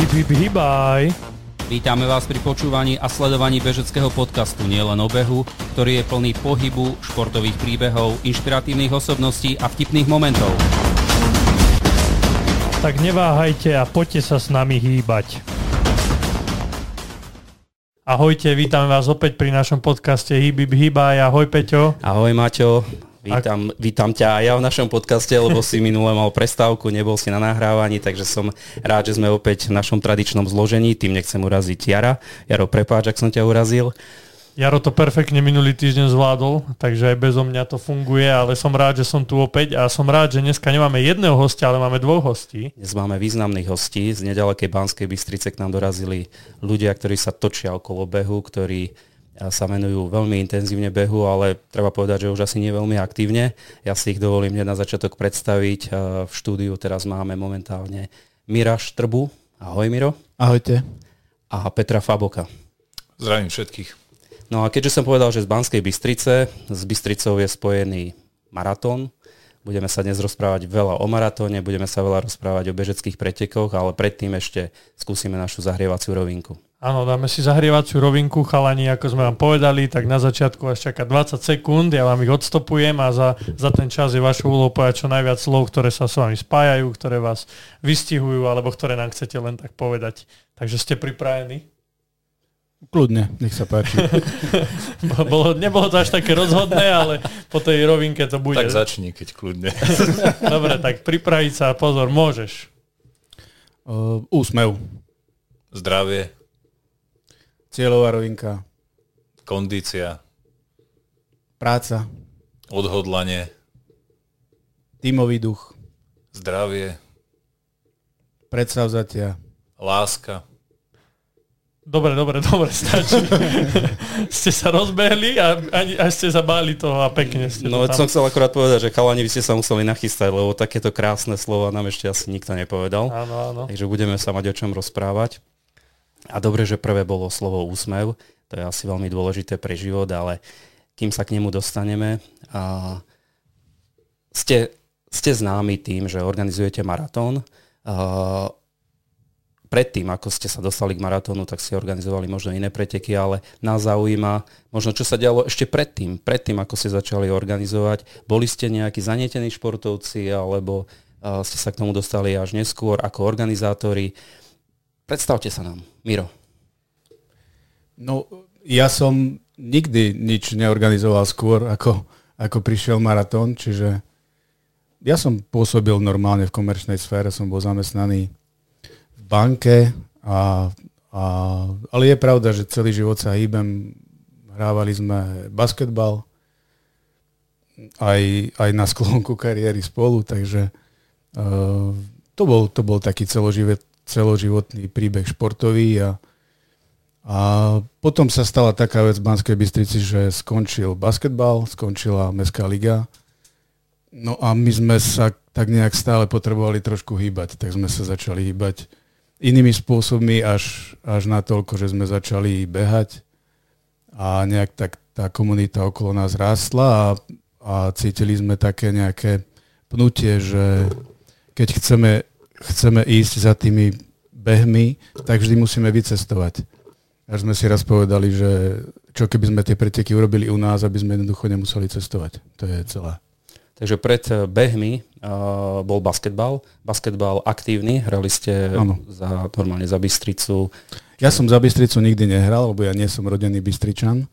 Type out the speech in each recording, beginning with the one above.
Hip, hip, hibaj. Vítame vás pri počúvaní a sledovaní bežeckého podcastu Nielen o behu, ktorý je plný pohybu, športových príbehov, inšpiratívnych osobností a vtipných momentov. Tak neváhajte a poďte sa s nami hýbať. Ahojte, vítame vás opäť pri našom podcaste hip, hibaj. Ahoj Peťo. Ahoj Maťo. Vítam, vítam ťa aj ja v našom podcaste, lebo si minule mal prestávku, nebol si na nahrávaní, takže som rád, že sme opäť v našom tradičnom zložení. Tým nechcem uraziť Jara. Jaro, prepáč, ak som ťa urazil. Jaro to perfektne minulý týždeň zvládol, takže aj bezo mňa to funguje, ale som rád, že som tu opäť a som rád, že dneska nemáme jedného hostia, ale máme dvoch hostí. Dnes máme významných hostí. Z nedalekej Banskej Bystrice k nám dorazili ľudia, ktorí sa točia okolo behu, ktorí sa venujú veľmi intenzívne behu, ale treba povedať, že už asi nie veľmi aktívne. Ja si ich dovolím hneď na začiatok predstaviť. V štúdiu teraz máme momentálne Mira Štrbu. Ahoj Miro. Ahojte. A Petra Faboka. Zdravím všetkých. No a keďže som povedal, že z Banskej Bystrice, s Bystricou je spojený maratón, budeme sa dnes rozprávať veľa o maratóne, budeme sa veľa rozprávať o bežeckých pretekoch, ale predtým ešte skúsime našu zahrievaciu rovinku. Áno, dáme si zahrievaciu rovinku, chalani, ako sme vám povedali, tak na začiatku vás čaká 20 sekúnd, ja vám ich odstopujem a za, za ten čas je vašou úlohou povedať čo najviac slov, ktoré sa s vami spájajú, ktoré vás vystihujú, alebo ktoré nám chcete len tak povedať. Takže ste pripravení? Kľudne, nech sa páči. bolo, nebolo to až také rozhodné, ale po tej rovinke to bude. Tak začni, keď kľudne. Dobre, tak pripraviť sa, pozor, môžeš. Uh, úsmev. Zdravie. Cieľová rovinka. Kondícia. Práca. Odhodlanie. Tímový duch. Zdravie. Predsavzatia. Láska. Dobre, dobre, dobre, stačí. ste sa rozbehli a, a, a ste sa báli toho a pekne ste No, som chcel akorát povedať, že chalani, vy ste sa museli nachystať, lebo takéto krásne slova nám ešte asi nikto nepovedal. Áno, áno. Takže budeme sa mať o čom rozprávať. A dobre, že prvé bolo slovo úsmev, to je asi veľmi dôležité pre život, ale kým sa k nemu dostaneme, a ste, ste známi tým, že organizujete maratón. Predtým, ako ste sa dostali k maratónu, tak ste organizovali možno iné preteky, ale nás zaujíma možno, čo sa dialo ešte predtým, predtým, ako ste začali organizovať. Boli ste nejakí zanietení športovci, alebo uh, ste sa k tomu dostali až neskôr ako organizátori. Predstavte sa nám, Miro. No, ja som nikdy nič neorganizoval skôr, ako, ako prišiel maratón, čiže ja som pôsobil normálne v komerčnej sfére, som bol zamestnaný banke, a, a, ale je pravda, že celý život sa hýbem, hrávali sme basketbal, aj, aj na sklonku kariéry spolu, takže uh, to, bol, to bol taký celoživot, celoživotný príbeh športový a, a potom sa stala taká vec v Banskej Bystrici, že skončil basketbal, skončila Mestská liga. No a my sme sa tak nejak stále potrebovali trošku hýbať, tak sme sa začali hýbať inými spôsobmi až, až na toľko, že sme začali behať a nejak tak tá komunita okolo nás rástla a, a cítili sme také nejaké pnutie, že keď chceme chceme ísť za tými behmi, tak vždy musíme vycestovať. Až sme si raz povedali, že čo keby sme tie preteky urobili u nás, aby sme jednoducho nemuseli cestovať. To je celé. Takže pred behmi uh, bol basketbal. Basketbal aktívny, hrali ste ano. za, normálne za Bystricu. Ja som za Bystricu nikdy nehral, lebo ja nie som rodený Bystričan.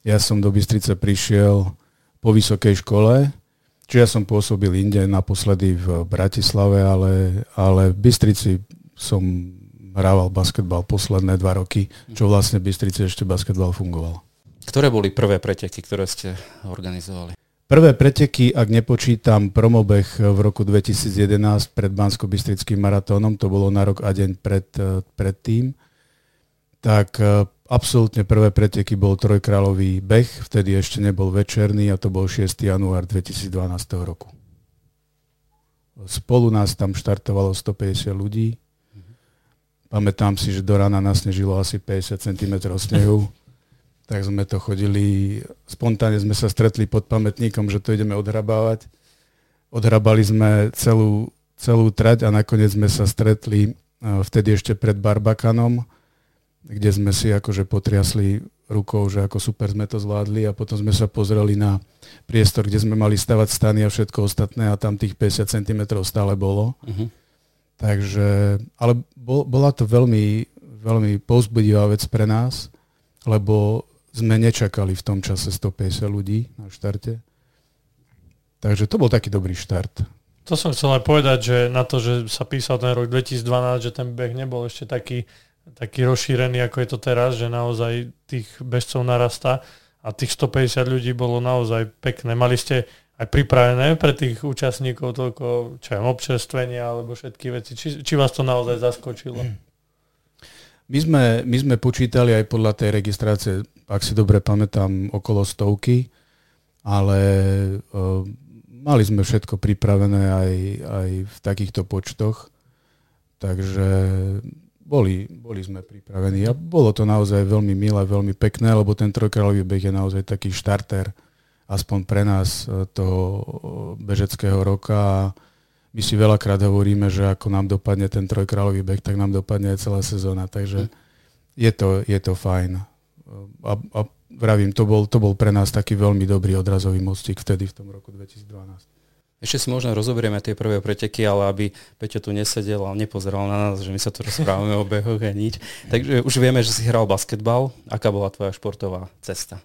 Ja som do Bystrice prišiel po vysokej škole, Čiže ja som pôsobil inde, naposledy v Bratislave, ale, ale v Bystrici som hrával basketbal posledné dva roky, čo vlastne v Bystrici ešte basketbal fungoval. Ktoré boli prvé preteky, ktoré ste organizovali? Prvé preteky, ak nepočítam promobeh v roku 2011 pred Bansko-Bystrickým maratónom, to bolo na rok a deň pred, pred tým, tak absolútne prvé preteky bol trojkráľový beh, vtedy ešte nebol večerný a to bol 6. január 2012 roku. Spolu nás tam štartovalo 150 ľudí. Pamätám si, že do rána nasnežilo asi 50 cm snehu. Tak sme to chodili, spontánne sme sa stretli pod pamätníkom, že to ideme odhrabávať. Odhrabali sme celú, celú trať a nakoniec sme sa stretli vtedy ešte pred Barbakanom, kde sme si akože potriasli rukou, že ako super sme to zvládli a potom sme sa pozreli na priestor, kde sme mali stavať stany a všetko ostatné a tam tých 50 cm stále bolo. Uh-huh. Takže, ale bol, bola to veľmi, veľmi povzbudivá vec pre nás, lebo sme nečakali v tom čase 150 ľudí na štarte. Takže to bol taký dobrý štart. To som chcel aj povedať, že na to, že sa písal ten rok 2012, že ten beh nebol ešte taký, taký rozšírený, ako je to teraz, že naozaj tých bežcov narasta a tých 150 ľudí bolo naozaj pekné. Mali ste aj pripravené pre tých účastníkov toľko, čo je občerstvenia alebo všetky veci. Či, či vás to naozaj zaskočilo? My sme, my sme počítali aj podľa tej registrácie, ak si dobre pamätám, okolo stovky, ale uh, mali sme všetko pripravené aj, aj v takýchto počtoch, takže boli, boli sme pripravení. A bolo to naozaj veľmi milé, veľmi pekné, lebo ten trojkráľový beh je naozaj taký štarter, aspoň pre nás e, toho bežeckého roka my si veľakrát hovoríme, že ako nám dopadne ten trojkráľový beh, tak nám dopadne aj celá sezóna, takže je to, je to fajn. A, a vravím, to bol, to bol pre nás taký veľmi dobrý odrazový mostík vtedy v tom roku 2012. Ešte si možno rozoberieme tie prvé preteky, ale aby Peťo tu nesedel a nepozeral na nás, že my sa tu rozprávame o behoch a nič. Takže už vieme, že si hral basketbal. Aká bola tvoja športová cesta?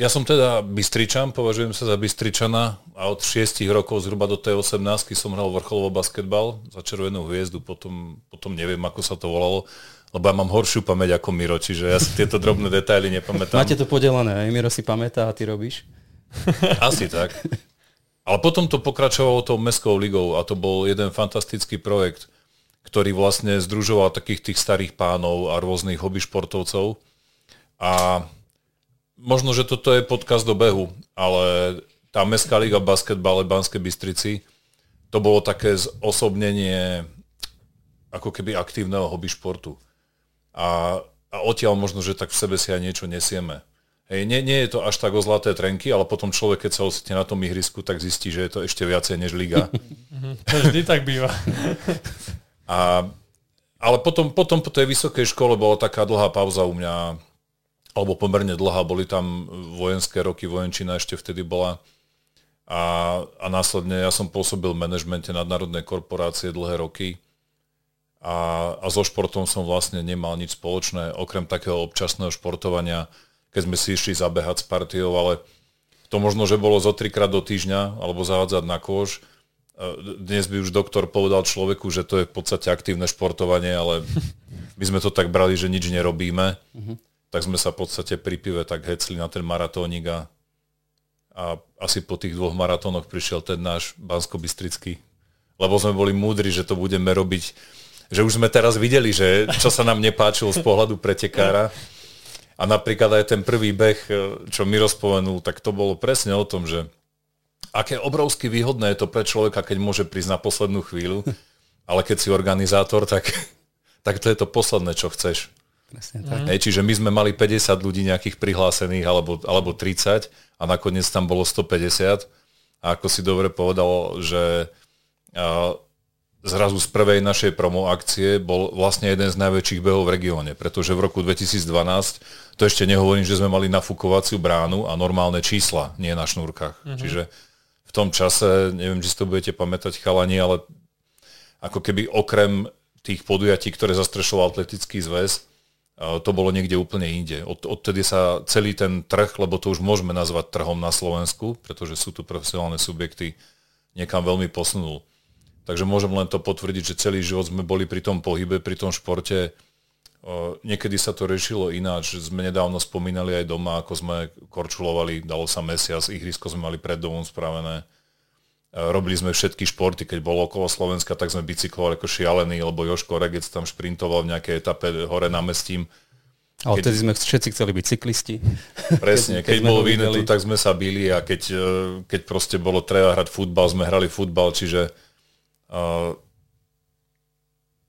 Ja som teda Bystričan, považujem sa za Bystričana a od 6 rokov zhruba do tej 18 som hral vrcholovo basketbal za Červenú hviezdu, potom, potom neviem, ako sa to volalo lebo ja mám horšiu pamäť ako Miro, čiže ja si tieto drobné detaily nepamätám. Máte to podelené, aj Miro si pamätá a ty robíš? Asi tak. Ale potom to pokračovalo tou mestskou ligou a to bol jeden fantastický projekt, ktorý vlastne združoval takých tých starých pánov a rôznych hobby športovcov. A možno, že toto je podkaz do behu, ale tá mestská liga v basketbale Banskej Bystrici, to bolo také zosobnenie ako keby aktívneho hobby športu a, a odtiaľ možno, že tak v sebe si aj niečo nesieme. Hej, nie, nie je to až tak o zlaté trenky, ale potom človek, keď sa ocitne na tom ihrisku, tak zistí, že je to ešte viacej než liga. to vždy tak býva. a, ale potom, potom po tej vysokej škole bola taká dlhá pauza u mňa, alebo pomerne dlhá, boli tam vojenské roky, vojenčina ešte vtedy bola. A, a následne ja som pôsobil v manažmente nadnárodnej korporácie dlhé roky a, a so športom som vlastne nemal nič spoločné, okrem takého občasného športovania, keď sme si išli zabehať s partiou, ale to možno, že bolo zo trikrát do týždňa, alebo zahádzať na kôž. Dnes by už doktor povedal človeku, že to je v podstate aktívne športovanie, ale my sme to tak brali, že nič nerobíme. Uh-huh. Tak sme sa v podstate pri pive tak hecli na ten maratónik a, a asi po tých dvoch maratónoch prišiel ten náš bansko-bystrický. Lebo sme boli múdri, že to budeme robiť že už sme teraz videli, že čo sa nám nepáčilo z pohľadu pretekára. A napríklad aj ten prvý beh, čo mi rozpomenul, tak to bolo presne o tom, že aké obrovsky výhodné je to pre človeka, keď môže prísť na poslednú chvíľu, ale keď si organizátor, tak, tak to je to posledné, čo chceš. Presne tak. Hej, čiže my sme mali 50 ľudí nejakých prihlásených alebo, alebo 30 a nakoniec tam bolo 150. A ako si dobre povedal, že zrazu z prvej našej promo akcie bol vlastne jeden z najväčších behov v regióne, pretože v roku 2012, to ešte nehovorím, že sme mali nafukovaciu bránu a normálne čísla, nie na šnúrkach. Uh-huh. Čiže v tom čase, neviem, či si to budete pamätať chalani, ale ako keby okrem tých podujatí, ktoré zastrešoval atletický zväz, to bolo niekde úplne inde. Od, odtedy sa celý ten trh, lebo to už môžeme nazvať trhom na Slovensku, pretože sú tu profesionálne subjekty, niekam veľmi posunul. Takže môžem len to potvrdiť, že celý život sme boli pri tom pohybe, pri tom športe. Niekedy sa to riešilo ináč. Sme nedávno spomínali aj doma, ako sme korčulovali, dalo sa mesiac, ihrisko sme mali pred domom spravené. Robili sme všetky športy, keď bolo okolo Slovenska, tak sme bicyklovali ako šialení, lebo Joško Regec tam šprintoval v nejakej etape hore na mestím. Ale keď, vtedy sme všetci chceli byť cyklisti. Presne, keď, keď, keď bol Vinetu, tak sme sa bili a keď, keď proste bolo treba hrať futbal, sme hrali futbal, čiže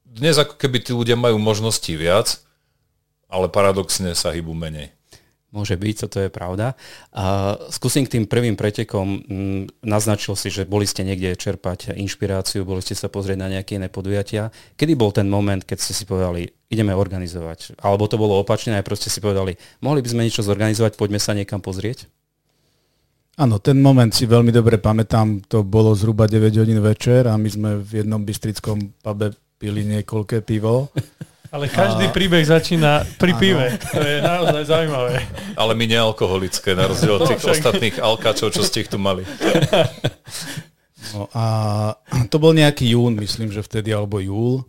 dnes ako keby tí ľudia majú možnosti viac, ale paradoxne sa hýbu menej. Môže byť, toto je pravda. A skúsim k tým prvým pretekom. Mm, naznačil si, že boli ste niekde čerpať inšpiráciu, boli ste sa pozrieť na nejaké iné podujatia. Kedy bol ten moment, keď ste si povedali, ideme organizovať? Alebo to bolo opačne, aj proste si povedali, mohli by sme niečo zorganizovať, poďme sa niekam pozrieť? Áno, ten moment si veľmi dobre pamätám, to bolo zhruba 9 hodín večer a my sme v jednom bystrickom pube pili niekoľké pivo. Ale každý a... príbeh začína pri pive. To je naozaj zaujímavé. Ale my nealkoholické, na rozdiel od tých ostatných alkáčov, čo ste ich tu mali. No a to bol nejaký jún, myslím, že vtedy, alebo júl.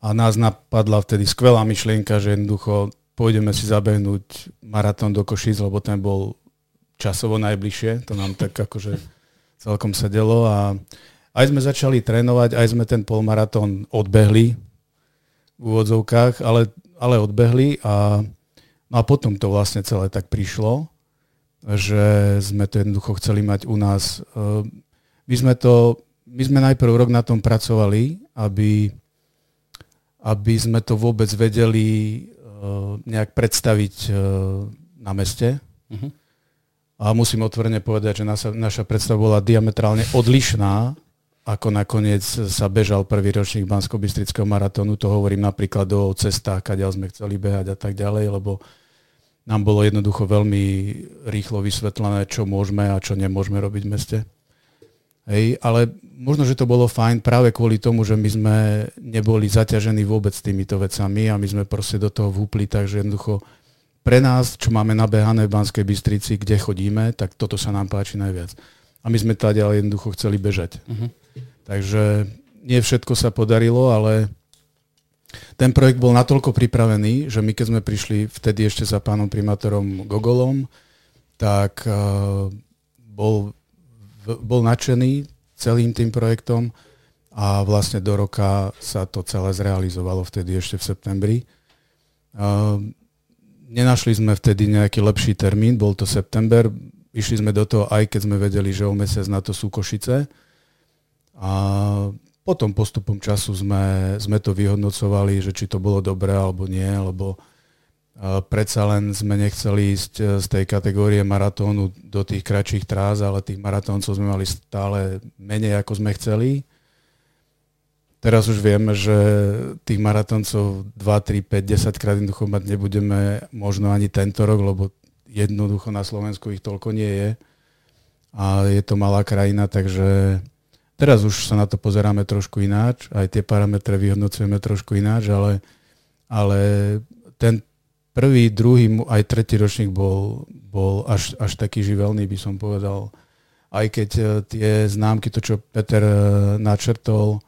A nás napadla vtedy skvelá myšlienka, že jednoducho pôjdeme si zabehnúť maratón do Košic, lebo ten bol časovo najbližšie. To nám tak akože celkom sedelo a aj sme začali trénovať, aj sme ten polmaratón odbehli v úvodzovkách, ale, ale odbehli a, no a potom to vlastne celé tak prišlo, že sme to jednoducho chceli mať u nás. Ehm, my sme to, my sme najprv rok na tom pracovali, aby, aby sme to vôbec vedeli ehm, nejak predstaviť ehm, na meste. Uh-huh. A musím otvorene povedať, že naša, naša predstava bola diametrálne odlišná ako nakoniec sa bežal prvý ročník bansko maratónu, to hovorím napríklad o cestách, kadeľ sme chceli behať a tak ďalej, lebo nám bolo jednoducho veľmi rýchlo vysvetlené, čo môžeme a čo nemôžeme robiť v meste. Hej, ale možno, že to bolo fajn práve kvôli tomu, že my sme neboli zaťažení vôbec týmito vecami a my sme proste do toho vúpli, takže jednoducho pre nás, čo máme nabehané v Banskej Bystrici, kde chodíme, tak toto sa nám páči najviac. A my sme tady ale jednoducho chceli bežať. Uh-huh. Takže nie všetko sa podarilo, ale ten projekt bol natoľko pripravený, že my keď sme prišli vtedy ešte za pánom primátorom Gogolom, tak uh, bol, bol nadšený celým tým projektom a vlastne do roka sa to celé zrealizovalo vtedy ešte v septembri. Uh, nenašli sme vtedy nejaký lepší termín, bol to september, išli sme do toho aj keď sme vedeli, že o mesiac na to sú Košice, a potom postupom času sme, sme to vyhodnocovali, že či to bolo dobré alebo nie, lebo predsa len sme nechceli ísť e, z tej kategórie maratónu do tých kratších trás, ale tých maratóncov sme mali stále menej, ako sme chceli. Teraz už vieme, že tých maratóncov 2, 3, 5, 10 krát jednoducho mať nebudeme možno ani tento rok, lebo jednoducho na Slovensku ich toľko nie je. A je to malá krajina, takže Teraz už sa na to pozeráme trošku ináč, aj tie parametre vyhodnocujeme trošku ináč, ale, ale ten prvý, druhý, aj tretí ročník bol, bol až, až taký živelný, by som povedal. Aj keď e, tie známky, to čo Peter e, načrtol,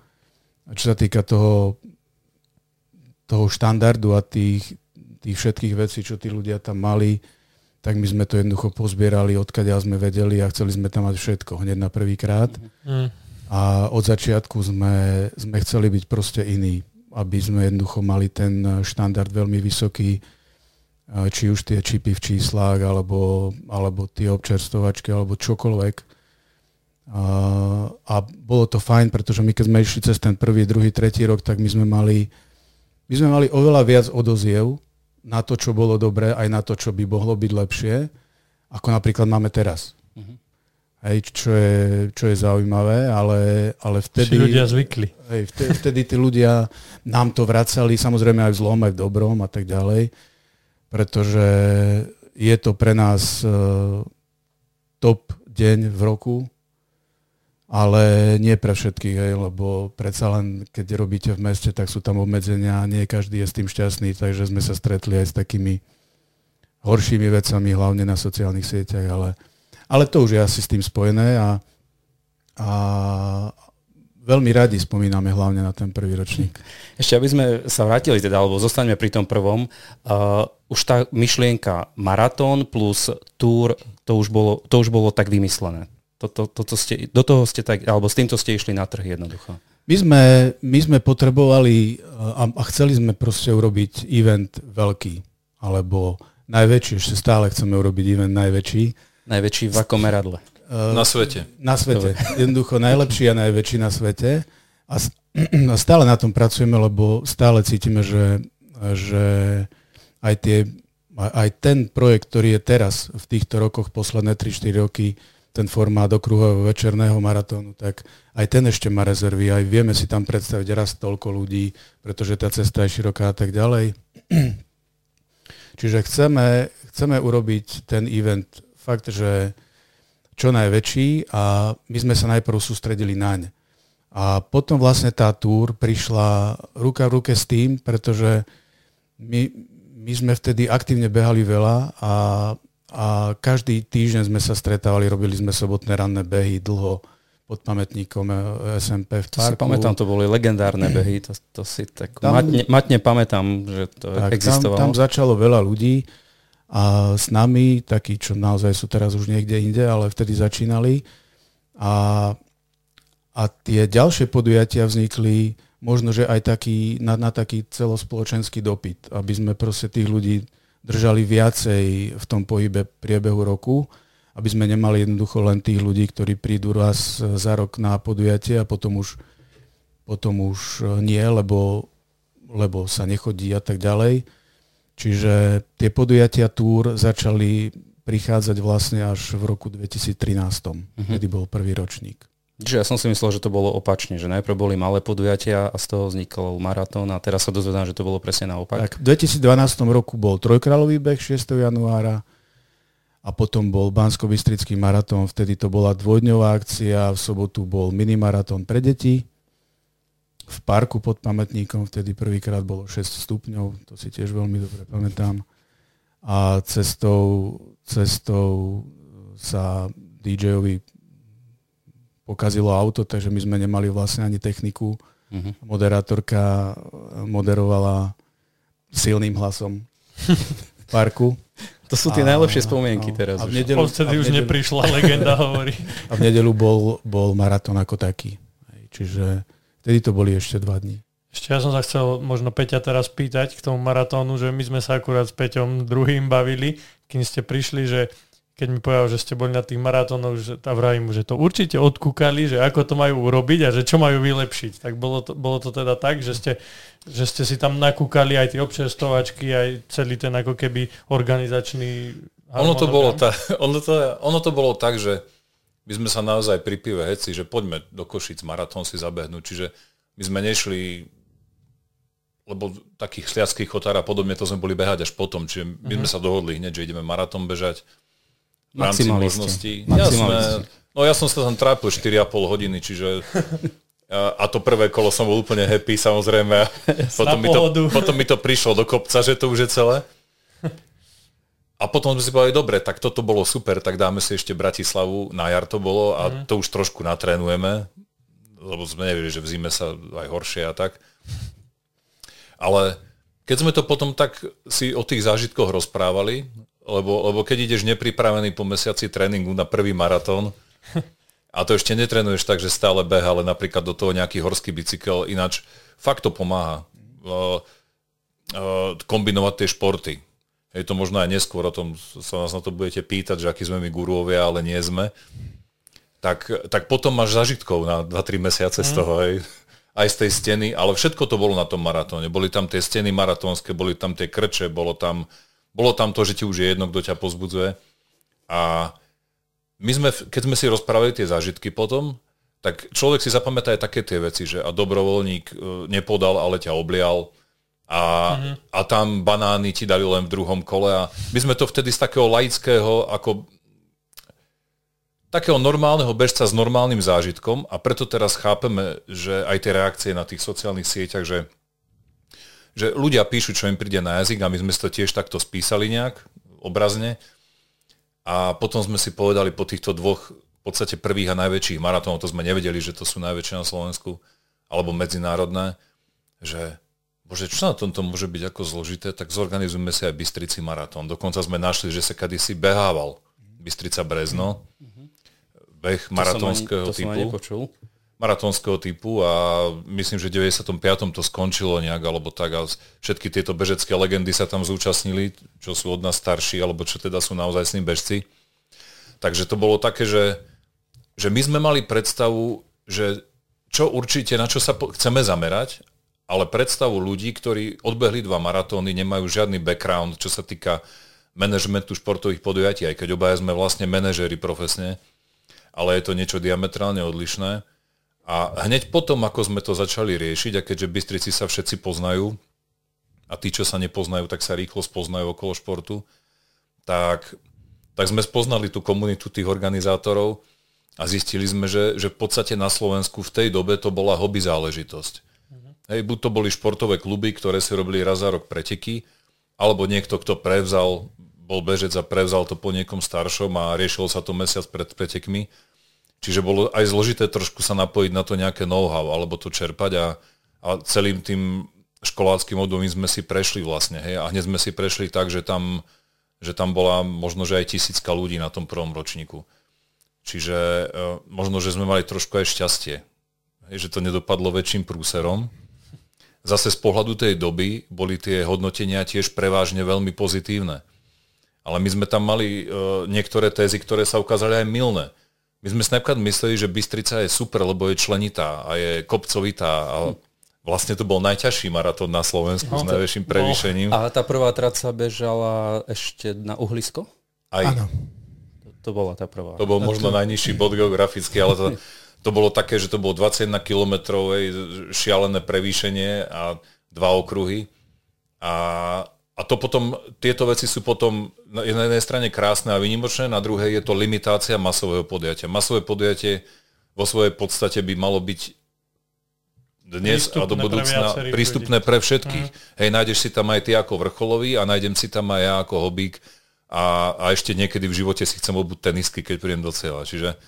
čo sa týka toho, toho štandardu a tých, tých všetkých vecí, čo tí ľudia tam mali, tak my sme to jednoducho pozbierali, odkiaľ sme vedeli a chceli sme tam mať všetko hneď na prvý krát. Mm. A od začiatku sme, sme chceli byť proste iní, aby sme jednoducho mali ten štandard veľmi vysoký, či už tie čipy v číslach, alebo, alebo tie občerstovačky, alebo čokoľvek. A, a bolo to fajn, pretože my keď sme išli cez ten prvý, druhý, tretí rok, tak my sme mali, my sme mali oveľa viac odoziev na to, čo bolo dobré, aj na to, čo by mohlo byť lepšie, ako napríklad máme teraz. Uh-huh hej, čo, je, čo je zaujímavé, ale, ale vtedy... Si ľudia zvykli. Hej, vtedy, vtedy tí ľudia nám to vracali, samozrejme aj v zlom, aj v dobrom a tak ďalej, pretože je to pre nás uh, top deň v roku, ale nie pre všetkých, hej, lebo predsa len keď robíte v meste, tak sú tam obmedzenia nie každý je s tým šťastný, takže sme sa stretli aj s takými horšími vecami, hlavne na sociálnych sieťach, ale ale to už je asi s tým spojené a, a veľmi radi spomíname hlavne na ten prvý ročník. Ešte aby sme sa vrátili teda, alebo zostaneme pri tom prvom, uh, už tá myšlienka maratón plus túr, to už bolo, to už bolo tak vymyslené. To, to, to, to ste, do toho ste tak, alebo s týmto ste išli na trh jednoducho. My sme, my sme potrebovali a, a chceli sme proste urobiť event veľký, alebo najväčší, ešte stále chceme urobiť event najväčší Najväčší v akom meradle? Na svete. Na svete. Jednoducho najlepší a najväčší na svete. A stále na tom pracujeme, lebo stále cítime, že, že aj tie aj ten projekt, ktorý je teraz v týchto rokoch, posledné 3-4 roky, ten formát okruhového večerného maratónu, tak aj ten ešte má rezervy, aj vieme si tam predstaviť raz toľko ľudí, pretože tá cesta je široká a tak ďalej. Čiže chceme, chceme urobiť ten event fakt, že čo najväčší a my sme sa najprv sústredili naň. A potom vlastne tá túr prišla ruka v ruke s tým, pretože my, my sme vtedy aktívne behali veľa a a každý týždeň sme sa stretávali, robili sme sobotné ranné behy dlho pod pamätníkom e, SMP v to parku. si pamätám, to boli legendárne behy, to, to si tak tam, matne, matne pamätám, že to tak, existovalo. Tam, tam začalo veľa ľudí a s nami, takí, čo naozaj sú teraz už niekde inde, ale vtedy začínali. A, a tie ďalšie podujatia vznikli možno, že aj taký, na, na taký celospoločenský dopyt, aby sme proste tých ľudí držali viacej v tom pohybe priebehu roku, aby sme nemali jednoducho len tých ľudí, ktorí prídu raz za rok na podujatie a potom už, potom už nie, lebo, lebo sa nechodí a tak ďalej. Čiže tie podujatia túr začali prichádzať vlastne až v roku 2013, uh-huh. kedy bol prvý ročník. Čiže ja som si myslel, že to bolo opačne, že najprv boli malé podujatia a z toho vznikol maratón a teraz sa dozvedám, že to bolo presne naopak. Tak, v 2012 roku bol Trojkrálový beh 6. januára a potom bol bansko bystrický maratón, vtedy to bola dvojdňová akcia, v sobotu bol minimaratón pre deti v parku pod pamätníkom, vtedy prvýkrát bolo 6 stupňov, to si tiež veľmi dobre pamätám. A cestou, cestou sa DJ-ovi pokazilo auto, takže my sme nemali vlastne ani techniku. Uh-huh. Moderátorka moderovala silným hlasom v parku. To sú tie a, najlepšie spomienky no, teraz. A v nedelu, vtedy už nedelu, neprišla legenda, hovorí. A v nedelu bol, bol maratón ako taký. Čiže vtedy to boli ešte dva dní. Ešte ja som sa chcel možno Peťa teraz pýtať k tomu maratónu, že my sme sa akurát s Peťom druhým bavili, kým ste prišli, že keď mi povedal, že ste boli na tých maratónoch, že tá vravím, že to určite odkúkali, že ako to majú urobiť a že čo majú vylepšiť. Tak bolo to, bolo to teda tak, že ste, že ste si tam nakúkali aj tie občerstovačky, aj celý ten ako keby organizačný ono to, bolo ta, ono, to, ono to bolo tak, že my sme sa naozaj pri pive heci, že poďme do Košic maratón si zabehnúť. Čiže my sme nešli lebo takých šliackých chotár a podobne, to sme boli behať až potom. Čiže my uh-huh. sme sa dohodli hneď, že ideme maratón bežať v rámci možností. Jasné. No ja som sa tam trápil 4,5 hodiny, čiže a to prvé kolo som bol úplne happy, samozrejme. Potom mi, to, potom mi to prišlo do kopca, že to už je celé. A potom sme si povedali, dobre, tak toto bolo super, tak dáme si ešte Bratislavu, na jar to bolo a mm. to už trošku natrénujeme, lebo sme nevedeli, že v zime sa aj horšie a tak. Ale keď sme to potom tak si o tých zážitkoch rozprávali, lebo, lebo keď ideš nepripravený po mesiaci tréningu na prvý maratón, a to ešte netrenuješ tak, že stále beha, ale napríklad do toho nejaký horský bicykel, ináč fakt to pomáha uh, uh, kombinovať tie športy. Je to možno aj neskôr, o tom sa nás na to budete pýtať, že akí sme my guruovia, ale nie sme. Tak, tak potom máš zažitkov na 2-3 mesiace mm. z toho, hej. aj z tej steny, ale všetko to bolo na tom maratóne. Boli tam tie steny maratónske, boli tam tie krče, bolo tam bolo tam to, že ti už je jedno, kto ťa pozbudzuje. A my sme, keď sme si rozprávali tie zážitky potom, tak človek si zapamätá aj také tie veci, že a dobrovoľník e, nepodal, ale ťa oblial a, mm-hmm. a tam banány ti dali len v druhom kole a my sme to vtedy z takého laického ako takého normálneho bežca s normálnym zážitkom a preto teraz chápeme, že aj tie reakcie na tých sociálnych sieťach, že že ľudia píšu, čo im príde na jazyk a my sme si to tiež takto spísali nejak obrazne. A potom sme si povedali po týchto dvoch v podstate prvých a najväčších maratónov, to sme nevedeli, že to sú najväčšie na Slovensku, alebo medzinárodné, že bože, čo na tomto môže byť ako zložité, tak zorganizujeme si aj Bystrici maratón. Dokonca sme našli, že sa kedysi behával Bystrica Brezno, beh maratónskeho typu. Som nepočul maratónskeho typu a myslím, že v 95. to skončilo nejak, alebo tak a všetky tieto bežecké legendy sa tam zúčastnili, čo sú od nás starší, alebo čo teda sú naozaj s bežci. Takže to bolo také, že, že my sme mali predstavu, že čo určite, na čo sa po- chceme zamerať ale predstavu ľudí, ktorí odbehli dva maratóny, nemajú žiadny background, čo sa týka manažmentu športových podujatí, aj keď obaja sme vlastne manažéri profesne, ale je to niečo diametrálne odlišné. A hneď potom, ako sme to začali riešiť, a keďže Bystrici sa všetci poznajú, a tí, čo sa nepoznajú, tak sa rýchlo spoznajú okolo športu, tak, tak sme spoznali tú komunitu tých organizátorov a zistili sme, že, že v podstate na Slovensku v tej dobe to bola hobby záležitosť. Hej, buď to boli športové kluby, ktoré si robili raz za rok preteky, alebo niekto, kto prevzal, bol bežec a prevzal to po niekom staršom a riešilo sa to mesiac pred pretekmi Čiže bolo aj zložité trošku sa napojiť na to nejaké know-how alebo to čerpať a, a celým tým školáckým obdobím sme si prešli vlastne. Hej? A hneď sme si prešli tak, že tam, že tam bola možno, že aj tisícka ľudí na tom prvom ročníku. Čiže e, možno, že sme mali trošku aj šťastie, že to nedopadlo väčším prúserom. Zase z pohľadu tej doby boli tie hodnotenia tiež prevážne veľmi pozitívne. Ale my sme tam mali e, niektoré tézy, ktoré sa ukázali aj milné my sme si napríklad mysleli, že Bystrica je super, lebo je členitá a je kopcovitá a vlastne to bol najťažší maratón na Slovensku no, s najväčším prevýšením. A tá prvá traca bežala ešte na uhlisko? Aj. Áno. To, to bola tá prvá. To bol možno najnižší bod geografický, ale to, to bolo také, že to bolo 21 kilometrové šialené prevýšenie a dva okruhy. A a to potom, tieto veci sú potom na jednej strane krásne a vynimočné, na druhej je to limitácia masového podujatia. Masové podujatie vo svojej podstate by malo byť dnes prístupné a do budúcna pre prístupné pre všetkých. Mm. Hej, nájdeš si tam aj ty ako vrcholový a nájdem si tam aj ja ako hobík a, a ešte niekedy v živote si chcem obuť tenisky, keď prídem do cieľa. Čiže,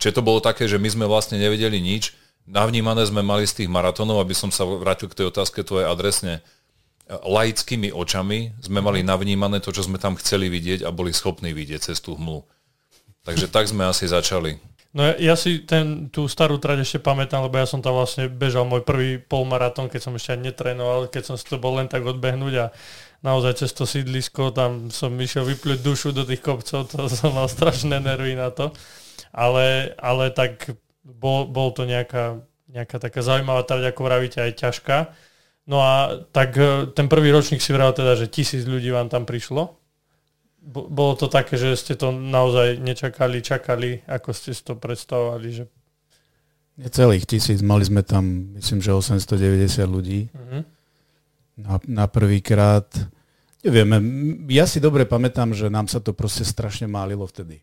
čiže to bolo také, že my sme vlastne nevedeli nič. Navnímané sme mali z tých maratónov, aby som sa vrátil k tej otázke tvojej adresne laickými očami sme mali navnímané to, čo sme tam chceli vidieť a boli schopní vidieť cez tú hmlu. Takže tak sme asi začali. No ja, ja si ten, tú starú trať ešte pamätám, lebo ja som tam vlastne bežal môj prvý polmaratón, keď som ešte ani netrénoval, keď som si to bol len tak odbehnúť a naozaj cez to sídlisko, tam som išiel vypľuť dušu do tých kopcov, to som mal strašné nervy na to. Ale, ale tak bol, bol to nejaká, nejaká taká zaujímavá trať, ako vravíte, aj ťažká. No a tak e, ten prvý ročník si vral teda, že tisíc ľudí vám tam prišlo. Bolo to také, že ste to naozaj nečakali, čakali, ako ste si to predstavovali, že Necelých tisíc, mali sme tam, myslím, že 890 ľudí. Uh-huh. Na, na prvýkrát, nevieme, ja si dobre pamätám, že nám sa to proste strašne málilo vtedy.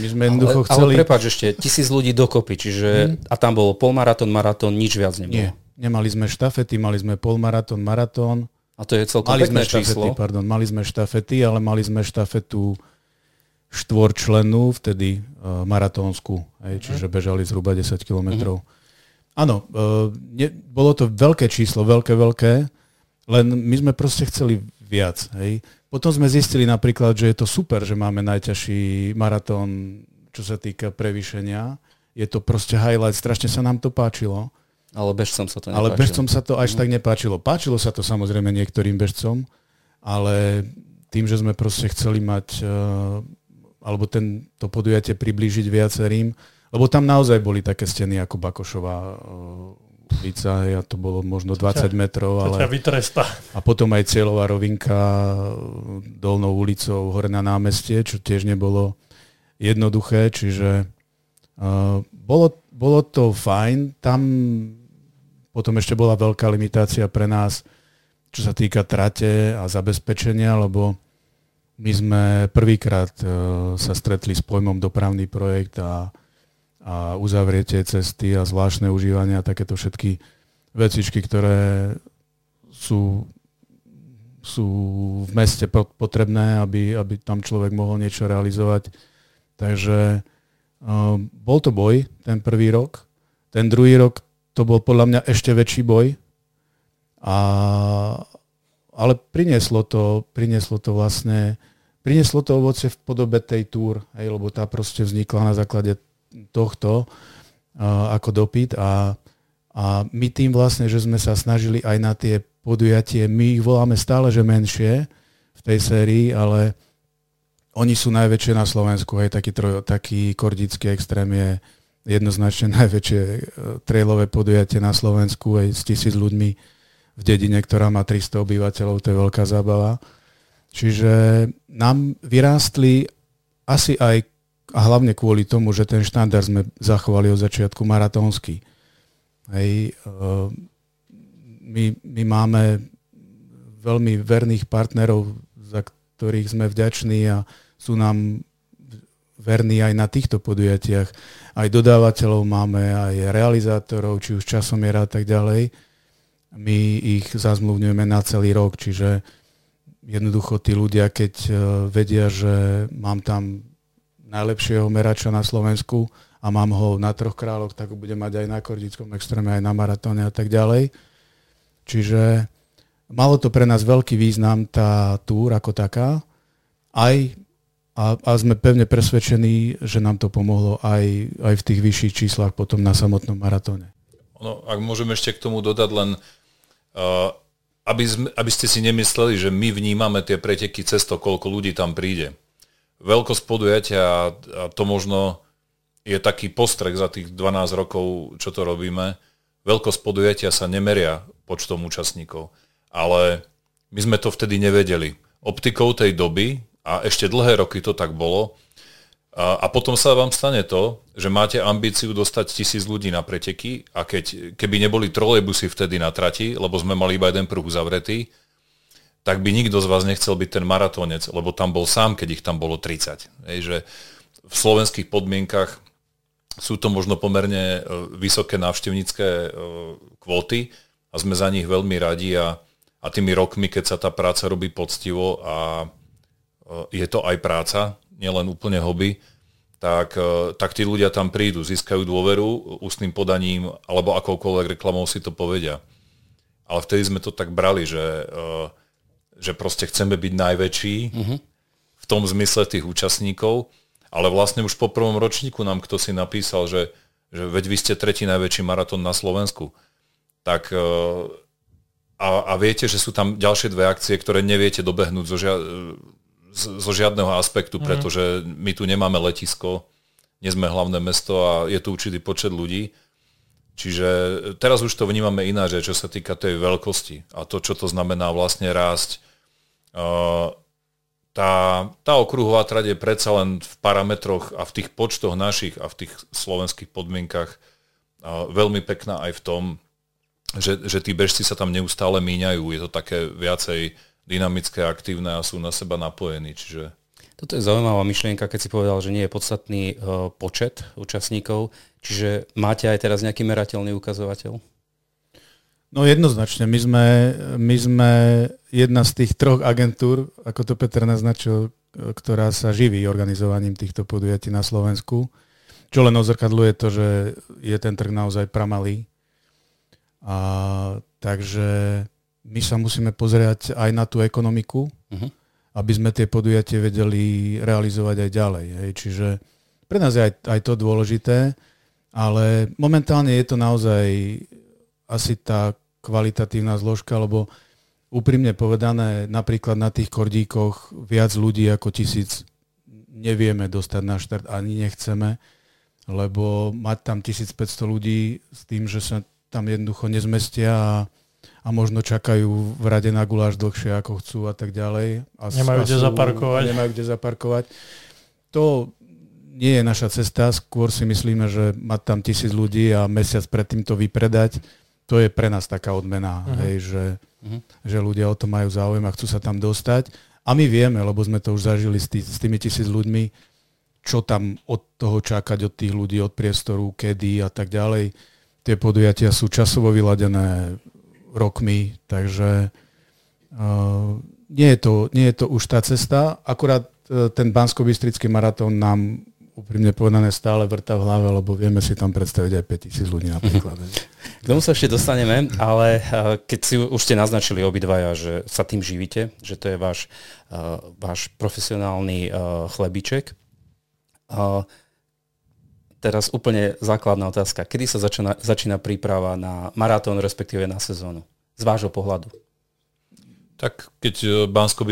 My sme jednoducho ale, chceli... Ale prepáč ešte, tisíc ľudí dokopy, čiže hmm. a tam bolo polmaratón, maratón, nič viac nebolo. Nie, Nemali sme štafety, mali sme polmaratón, maratón. A to je celkom mali sme štafety, číslo. Pardon, mali sme štafety, ale mali sme štafetu štvorčlenú, vtedy uh, maratónsku, hej, mhm. čiže bežali zhruba 10 kilometrov. Mm. Áno, uh, ne, bolo to veľké číslo, veľké, veľké, len my sme proste chceli viac. Hej. Potom sme zistili napríklad, že je to super, že máme najťažší maratón, čo sa týka prevýšenia. Je to proste highlight, strašne sa nám to páčilo. Ale bežcom sa to nepáčilo. Ale bežcom sa to až mm. tak nepáčilo. Páčilo sa to samozrejme niektorým bežcom, ale tým, že sme proste chceli mať, uh, alebo ten, to podujatie priblížiť viacerým, lebo tam naozaj boli také steny ako Bakošová uh, ulica, ja to bolo možno 20 metrov, ale... A potom aj cieľová rovinka dolnou ulicou hore na námestie, čo tiež nebolo jednoduché, čiže uh, bolo, bolo to fajn. Tam potom ešte bola veľká limitácia pre nás, čo sa týka trate a zabezpečenia, lebo my sme prvýkrát e, sa stretli s pojmom dopravný projekt a, a uzavretie cesty a zvláštne užívanie a takéto všetky vecičky, ktoré sú, sú v meste potrebné, aby, aby tam človek mohol niečo realizovať. Takže uh, bol to boj ten prvý rok. Ten druhý rok to bol podľa mňa ešte väčší boj. A, ale prinieslo to, prinieslo to vlastne, prinieslo to ovoce v podobe tej túr, hej, lebo tá proste vznikla na základe tohto uh, ako dopyt a, a my tým vlastne, že sme sa snažili aj na tie podujatie, my ich voláme stále, že menšie v tej sérii, ale oni sú najväčšie na Slovensku, hej, taký, taký kordický extrém je jednoznačne najväčšie trailové podujatie na Slovensku aj s tisíc ľuďmi v dedine, ktorá má 300 obyvateľov, to je veľká zábava. Čiže nám vyrástli asi aj a hlavne kvôli tomu, že ten štandard sme zachovali od začiatku maratónsky. Hej, my, my máme veľmi verných partnerov, za ktorých sme vďační a sú nám verní aj na týchto podujatiach. Aj dodávateľov máme, aj realizátorov, či už časomiera a tak ďalej. My ich zazmluvňujeme na celý rok, čiže jednoducho tí ľudia, keď e, vedia, že mám tam najlepšieho merača na Slovensku a mám ho na troch kráľoch, tak ho budem mať aj na kordickom extréme, aj na maratóne a tak ďalej. Čiže malo to pre nás veľký význam tá túr ako taká, aj a, a sme pevne presvedčení, že nám to pomohlo aj, aj v tých vyšších číslach potom na samotnom maratóne. No, ak môžem ešte k tomu dodať len, uh, aby, sme, aby ste si nemysleli, že my vnímame tie preteky cez to, koľko ľudí tam príde. Veľkosť podujatia, a to možno je taký postrek za tých 12 rokov, čo to robíme, veľkosť podujatia sa nemeria počtom účastníkov. Ale my sme to vtedy nevedeli. Optikou tej doby, a ešte dlhé roky to tak bolo. A, a potom sa vám stane to, že máte ambíciu dostať tisíc ľudí na preteky a keď, keby neboli trolejbusy vtedy na trati, lebo sme mali iba jeden pruh zavretý, tak by nikto z vás nechcel byť ten maratónec, lebo tam bol sám, keď ich tam bolo 30. Hej, že v slovenských podmienkach sú to možno pomerne e, vysoké návštevnícke e, kvóty a sme za nich veľmi radi a, a tými rokmi, keď sa tá práca robí poctivo a je to aj práca, nielen úplne hobby, tak, e, tak tí ľudia tam prídu, získajú dôveru ústnym podaním alebo akoukoľvek reklamou si to povedia. Ale vtedy sme to tak brali, že, e, že proste chceme byť najväčší uh-huh. v tom zmysle tých účastníkov, ale vlastne už po prvom ročníku nám kto si napísal, že, že veď vy ste tretí najväčší maratón na Slovensku. Tak e, a, a viete, že sú tam ďalšie dve akcie, ktoré neviete dobehnúť zo žia- zo žiadneho aspektu, mm. pretože my tu nemáme letisko, nie sme hlavné mesto a je tu určitý počet ľudí. Čiže teraz už to vnímame ináč, čo sa týka tej veľkosti a to, čo to znamená vlastne rásť. Tá, tá okruhová trať je predsa len v parametroch a v tých počtoch našich a v tých slovenských podmienkach veľmi pekná aj v tom, že, že tí bežci sa tam neustále míňajú. Je to také viacej dynamické, aktívne a sú na seba napojení. Čiže... Toto je zaujímavá myšlienka, keď si povedal, že nie je podstatný uh, počet účastníkov. Čiže máte aj teraz nejaký merateľný ukazovateľ? No jednoznačne. My sme, my sme jedna z tých troch agentúr, ako to Peter naznačil, ktorá sa živí organizovaním týchto podujatí na Slovensku. Čo len ozrkadluje to, že je ten trh naozaj pramalý. A, takže my sa musíme pozerať aj na tú ekonomiku, uh-huh. aby sme tie podujatie vedeli realizovať aj ďalej. Hej. Čiže pre nás je aj, aj to dôležité, ale momentálne je to naozaj asi tá kvalitatívna zložka, lebo úprimne povedané, napríklad na tých kordíkoch viac ľudí ako tisíc nevieme dostať na štart, ani nechceme, lebo mať tam 1500 ľudí s tým, že sa tam jednoducho nezmestia a a možno čakajú v rade na guláš dlhšie ako chcú a tak ďalej. A, nemajú a kde sú, zaparkovať. Nemajú kde zaparkovať. To nie je naša cesta, skôr si myslíme, že mať tam tisíc ľudí a mesiac predtým to vypredať, to je pre nás taká odmena, uh-huh. hej, že, uh-huh. že ľudia o to majú záujem a chcú sa tam dostať. A my vieme, lebo sme to už zažili s, tý, s tými tisíc ľuďmi, čo tam od toho čakať od tých ľudí, od priestoru, kedy a tak ďalej. Tie podujatia sú časovo vyladené, rokmi, takže uh, nie, je to, nie je to už tá cesta, akurát uh, ten bansko maratón nám úprimne povedané stále vrta v hlave, lebo vieme si tam predstaviť aj 5000 ľudí napríklad. K tomu sa ešte dostaneme, ale uh, keď si už ste naznačili obidvaja, že sa tým živíte, že to je váš, uh, váš profesionálny uh, chlebiček, teraz úplne základná otázka. Kedy sa začína, začína príprava na maratón, respektíve na sezónu? Z vášho pohľadu. Tak keď bansko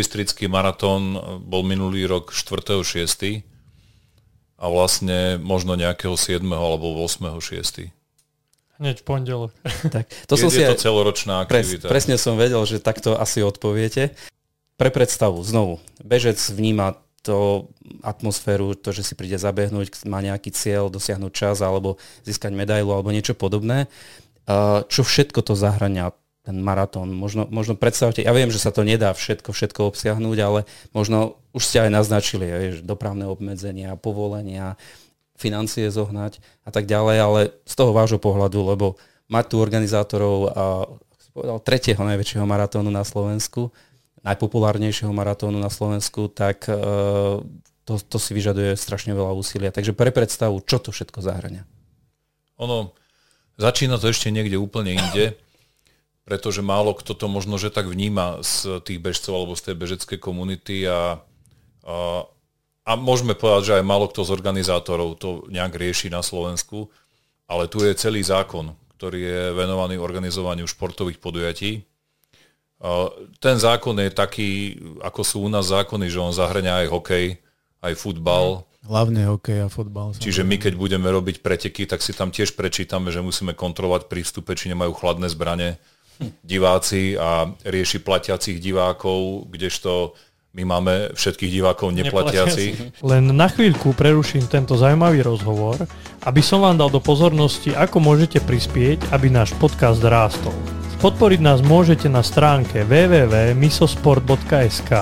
maratón bol minulý rok 4.6. a vlastne možno nejakého 7. alebo 8. 6. Hneď v pondelok. Tak, to je, som je si to aj- celoročná Pres, aktivita. presne som vedel, že takto asi odpoviete. Pre predstavu, znovu, bežec vníma to atmosféru, to, že si príde zabehnúť, má nejaký cieľ, dosiahnuť čas alebo získať medailu alebo niečo podobné. Čo všetko to zahrania ten maratón? Možno, možno predstavte, ja viem, že sa to nedá všetko, všetko obsiahnuť, ale možno už ste aj naznačili, vieš, dopravné obmedzenia, povolenia, financie zohnať a tak ďalej, ale z toho vášho pohľadu, lebo mať tu organizátorov a povedal, tretieho najväčšieho maratónu na Slovensku, najpopulárnejšieho maratónu na Slovensku, tak e, to, to si vyžaduje strašne veľa úsilia. Takže pre predstavu, čo to všetko zahrania. Ono, začína to ešte niekde úplne inde, pretože málo kto to možno, že tak vníma z tých bežcov alebo z tej bežeckej komunity a, a, a môžeme povedať, že aj málo kto z organizátorov to nejak rieši na Slovensku, ale tu je celý zákon, ktorý je venovaný organizovaniu športových podujatí. Ten zákon je taký, ako sú u nás zákony, že on zahrňa aj hokej, aj futbal, Hlavne hokej a fotbal. Čiže my, keď budeme robiť preteky, tak si tam tiež prečítame, že musíme kontrolovať pri vstupe, či nemajú chladné zbranie diváci a rieši platiacich divákov, kdežto my máme všetkých divákov neplatiacich. Len na chvíľku preruším tento zaujímavý rozhovor, aby som vám dal do pozornosti, ako môžete prispieť, aby náš podcast rástol. Podporiť nás môžete na stránke www.misosport.sk,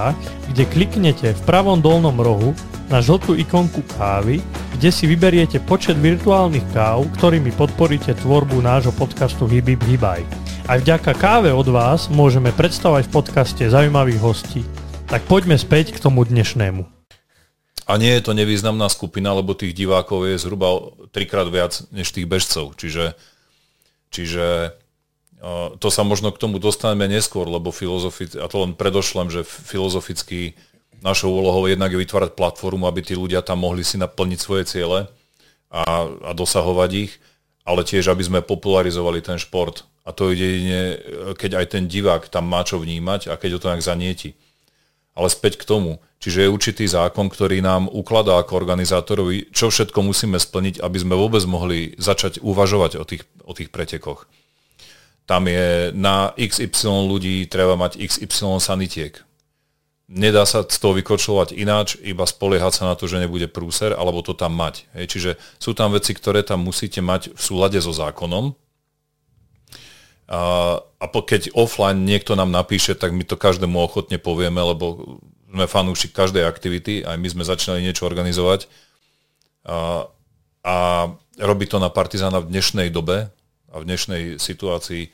kde kliknete v pravom dolnom rohu na žltú ikonku kávy, kde si vyberiete počet virtuálnych káv, ktorými podporíte tvorbu nášho podcastu Hibib Hibaj. Aj vďaka káve od vás môžeme predstavať v podcaste zaujímavých hostí. Tak poďme späť k tomu dnešnému. A nie je to nevýznamná skupina, lebo tých divákov je zhruba trikrát viac než tých bežcov. Čiže, čiže to sa možno k tomu dostaneme neskôr, lebo filozoficky, a to len predošlem, že filozoficky našou úlohou jednak je vytvárať platformu, aby tí ľudia tam mohli si naplniť svoje ciele a, a dosahovať ich, ale tiež, aby sme popularizovali ten šport. A to ide jedine, keď aj ten divák tam má čo vnímať a keď ho to nejak zanieti. Ale späť k tomu. Čiže je určitý zákon, ktorý nám ukladá ako organizátorovi, čo všetko musíme splniť, aby sme vôbec mohli začať uvažovať o tých, o tých pretekoch. Tam je na XY ľudí treba mať XY sanitiek. Nedá sa z toho vykočovať ináč, iba spoliehať sa na to, že nebude prúser, alebo to tam mať. Hej. Čiže sú tam veci, ktoré tam musíte mať v súlade so zákonom, a, a keď offline niekto nám napíše, tak my to každému ochotne povieme, lebo sme fanúšik každej aktivity, aj my sme začali niečo organizovať. A, a robí to na Partizána v dnešnej dobe a v dnešnej situácii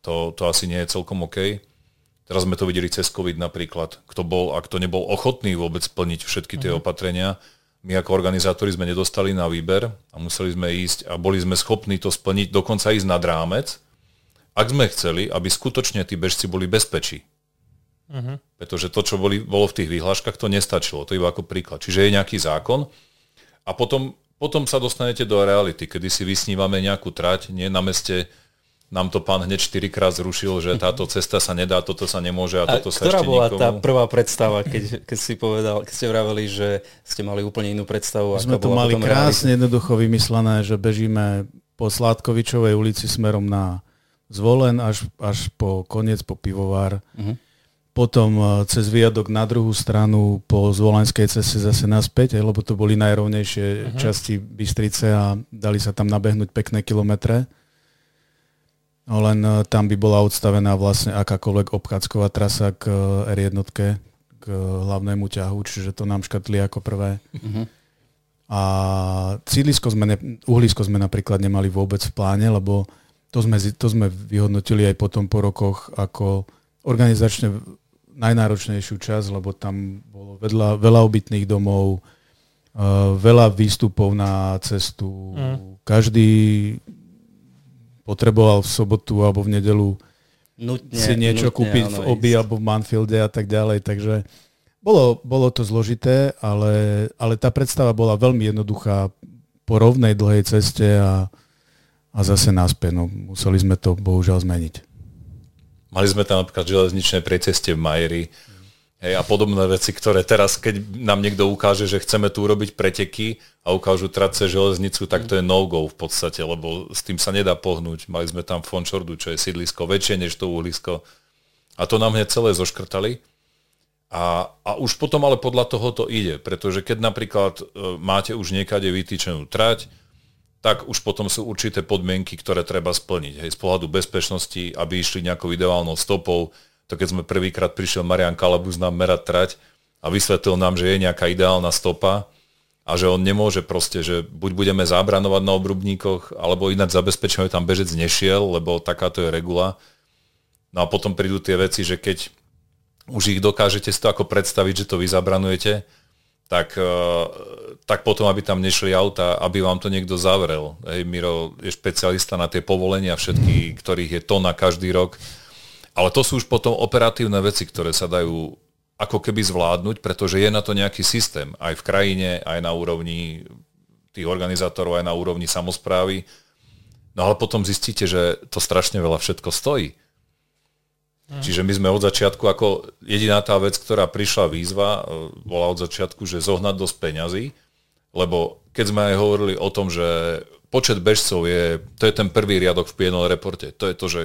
to, to asi nie je celkom OK. Teraz sme to videli cez COVID napríklad. Kto bol a kto nebol ochotný vôbec splniť všetky tie opatrenia, my ako organizátori sme nedostali na výber a museli sme ísť a boli sme schopní to splniť, dokonca ísť nad rámec, ak sme chceli, aby skutočne tí bežci boli bezpečí. Uh-huh. Pretože to, čo boli, bolo v tých vyhláškach, to nestačilo. To iba ako príklad. Čiže je nejaký zákon a potom, potom sa dostanete do reality, kedy si vysnívame nejakú trať, nie na meste nám to pán hneď 4 krát zrušil, že táto cesta sa nedá, toto sa nemôže a, A toto sa ktorá ešte bola nikomu... tá prvá predstava, keď, keď si povedal, keď ste vraveli, že ste mali úplne inú predstavu? Sme to mali krásne jednoducho vymyslené, že bežíme po Sládkovičovej ulici smerom na Zvolen až, až po koniec, po pivovár. Mhm. Potom e, cez viadok na druhú stranu po Zvolenskej ceste zase naspäť, aj, lebo to boli najrovnejšie časti Bystrice a dali sa tam nabehnúť pekné kilometre. No len e, tam by bola odstavená vlastne akákoľvek obchádzková trasa k e, R1, k hlavnému ťahu, čiže to nám škatli ako prvé. A sídlisko sme, ne, uhlisko sme napríklad nemali vôbec v pláne, lebo to sme, to sme vyhodnotili aj potom po rokoch ako organizačne najnáročnejšiu časť, lebo tam bolo vedľa, veľa obytných domov, uh, veľa výstupov na cestu. Mm. Každý potreboval v sobotu alebo v nedelu Nutne, si niečo nutne, kúpiť áno, v Obi ísť. alebo v Manfielde a tak ďalej, takže bolo, bolo to zložité, ale, ale tá predstava bola veľmi jednoduchá po rovnej dlhej ceste a, a zase naspäť. No, museli sme to bohužiaľ zmeniť. Mali sme tam napríklad železničné preceste v Majeri, Hej, a podobné veci, ktoré teraz, keď nám niekto ukáže, že chceme tu urobiť preteky a ukážu trace železnicu, tak to je no-go v podstate, lebo s tým sa nedá pohnúť. Mali sme tam Fončordu, čo je sídlisko väčšie než to uhlisko. A to nám hneď celé zoškrtali. A, a už potom ale podľa toho to ide, pretože keď napríklad e, máte už niekade vytýčenú trať, tak už potom sú určité podmienky, ktoré treba splniť. Hej, z pohľadu bezpečnosti, aby išli nejakou ideálnou stopou, to keď sme prvýkrát prišiel Marian Kalabus nám merať trať a vysvetlil nám, že je nejaká ideálna stopa a že on nemôže proste, že buď budeme zábranovať na obrubníkoch, alebo ináč zabezpečíme, tam bežec nešiel, lebo takáto je regula. No a potom prídu tie veci, že keď už ich dokážete si to ako predstaviť, že to vy zabranujete, tak, eh, tak potom, aby tam nešli auta, aby vám to niekto zavrel. Hej, Miro je špecialista na tie povolenia všetky, ktorých je tona každý rok ale to sú už potom operatívne veci, ktoré sa dajú ako keby zvládnuť, pretože je na to nejaký systém aj v krajine, aj na úrovni tých organizátorov, aj na úrovni samozprávy. No ale potom zistíte, že to strašne veľa všetko stojí. Mm. Čiže my sme od začiatku, ako jediná tá vec, ktorá prišla výzva, e, bola od začiatku, že zohnať dosť peňazí, lebo keď sme aj hovorili o tom, že počet bežcov je, to je ten prvý riadok v PNL reporte, to je to, že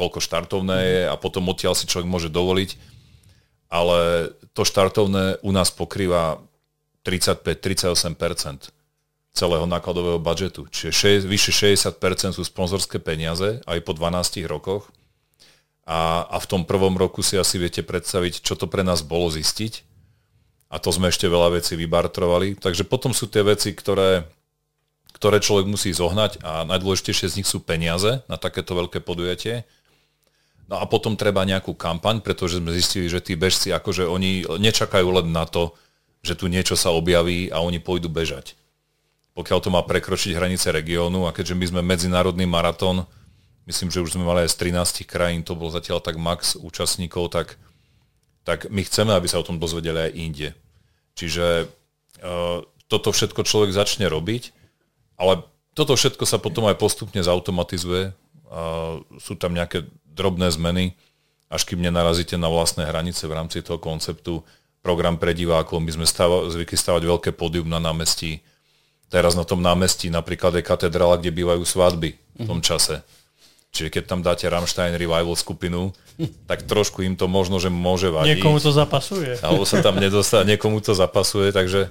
koľko štartovné je a potom odtiaľ si človek môže dovoliť. Ale to štartovné u nás pokrýva 35-38% celého nákladového budžetu. Čiže vyše 60% sú sponzorské peniaze aj po 12 rokoch. A, a v tom prvom roku si asi viete predstaviť, čo to pre nás bolo zistiť. A to sme ešte veľa vecí vybartrovali. Takže potom sú tie veci, ktoré, ktoré človek musí zohnať a najdôležitejšie z nich sú peniaze na takéto veľké podujatie No a potom treba nejakú kampaň, pretože sme zistili, že tí bežci, akože oni nečakajú len na to, že tu niečo sa objaví a oni pôjdu bežať. Pokiaľ to má prekročiť hranice regiónu a keďže my sme medzinárodný maratón, myslím, že už sme mali aj z 13 krajín, to bol zatiaľ tak max účastníkov, tak, tak my chceme, aby sa o tom dozvedeli aj inde. Čiže uh, toto všetko človek začne robiť, ale toto všetko sa potom aj postupne zautomatizuje. Sú tam nejaké drobné zmeny, až kým nenarazíte na vlastné hranice v rámci toho konceptu. Program pre divákov, my sme stava, zvykli stavať veľké pódium na námestí. Teraz na tom námestí napríklad je katedrála, kde bývajú svadby v tom čase. Čiže keď tam dáte Rammstein Revival skupinu, tak trošku im to možno, že môže vadiť. Niekomu to zapasuje. Alebo sa tam nedostá, niekomu to zapasuje, takže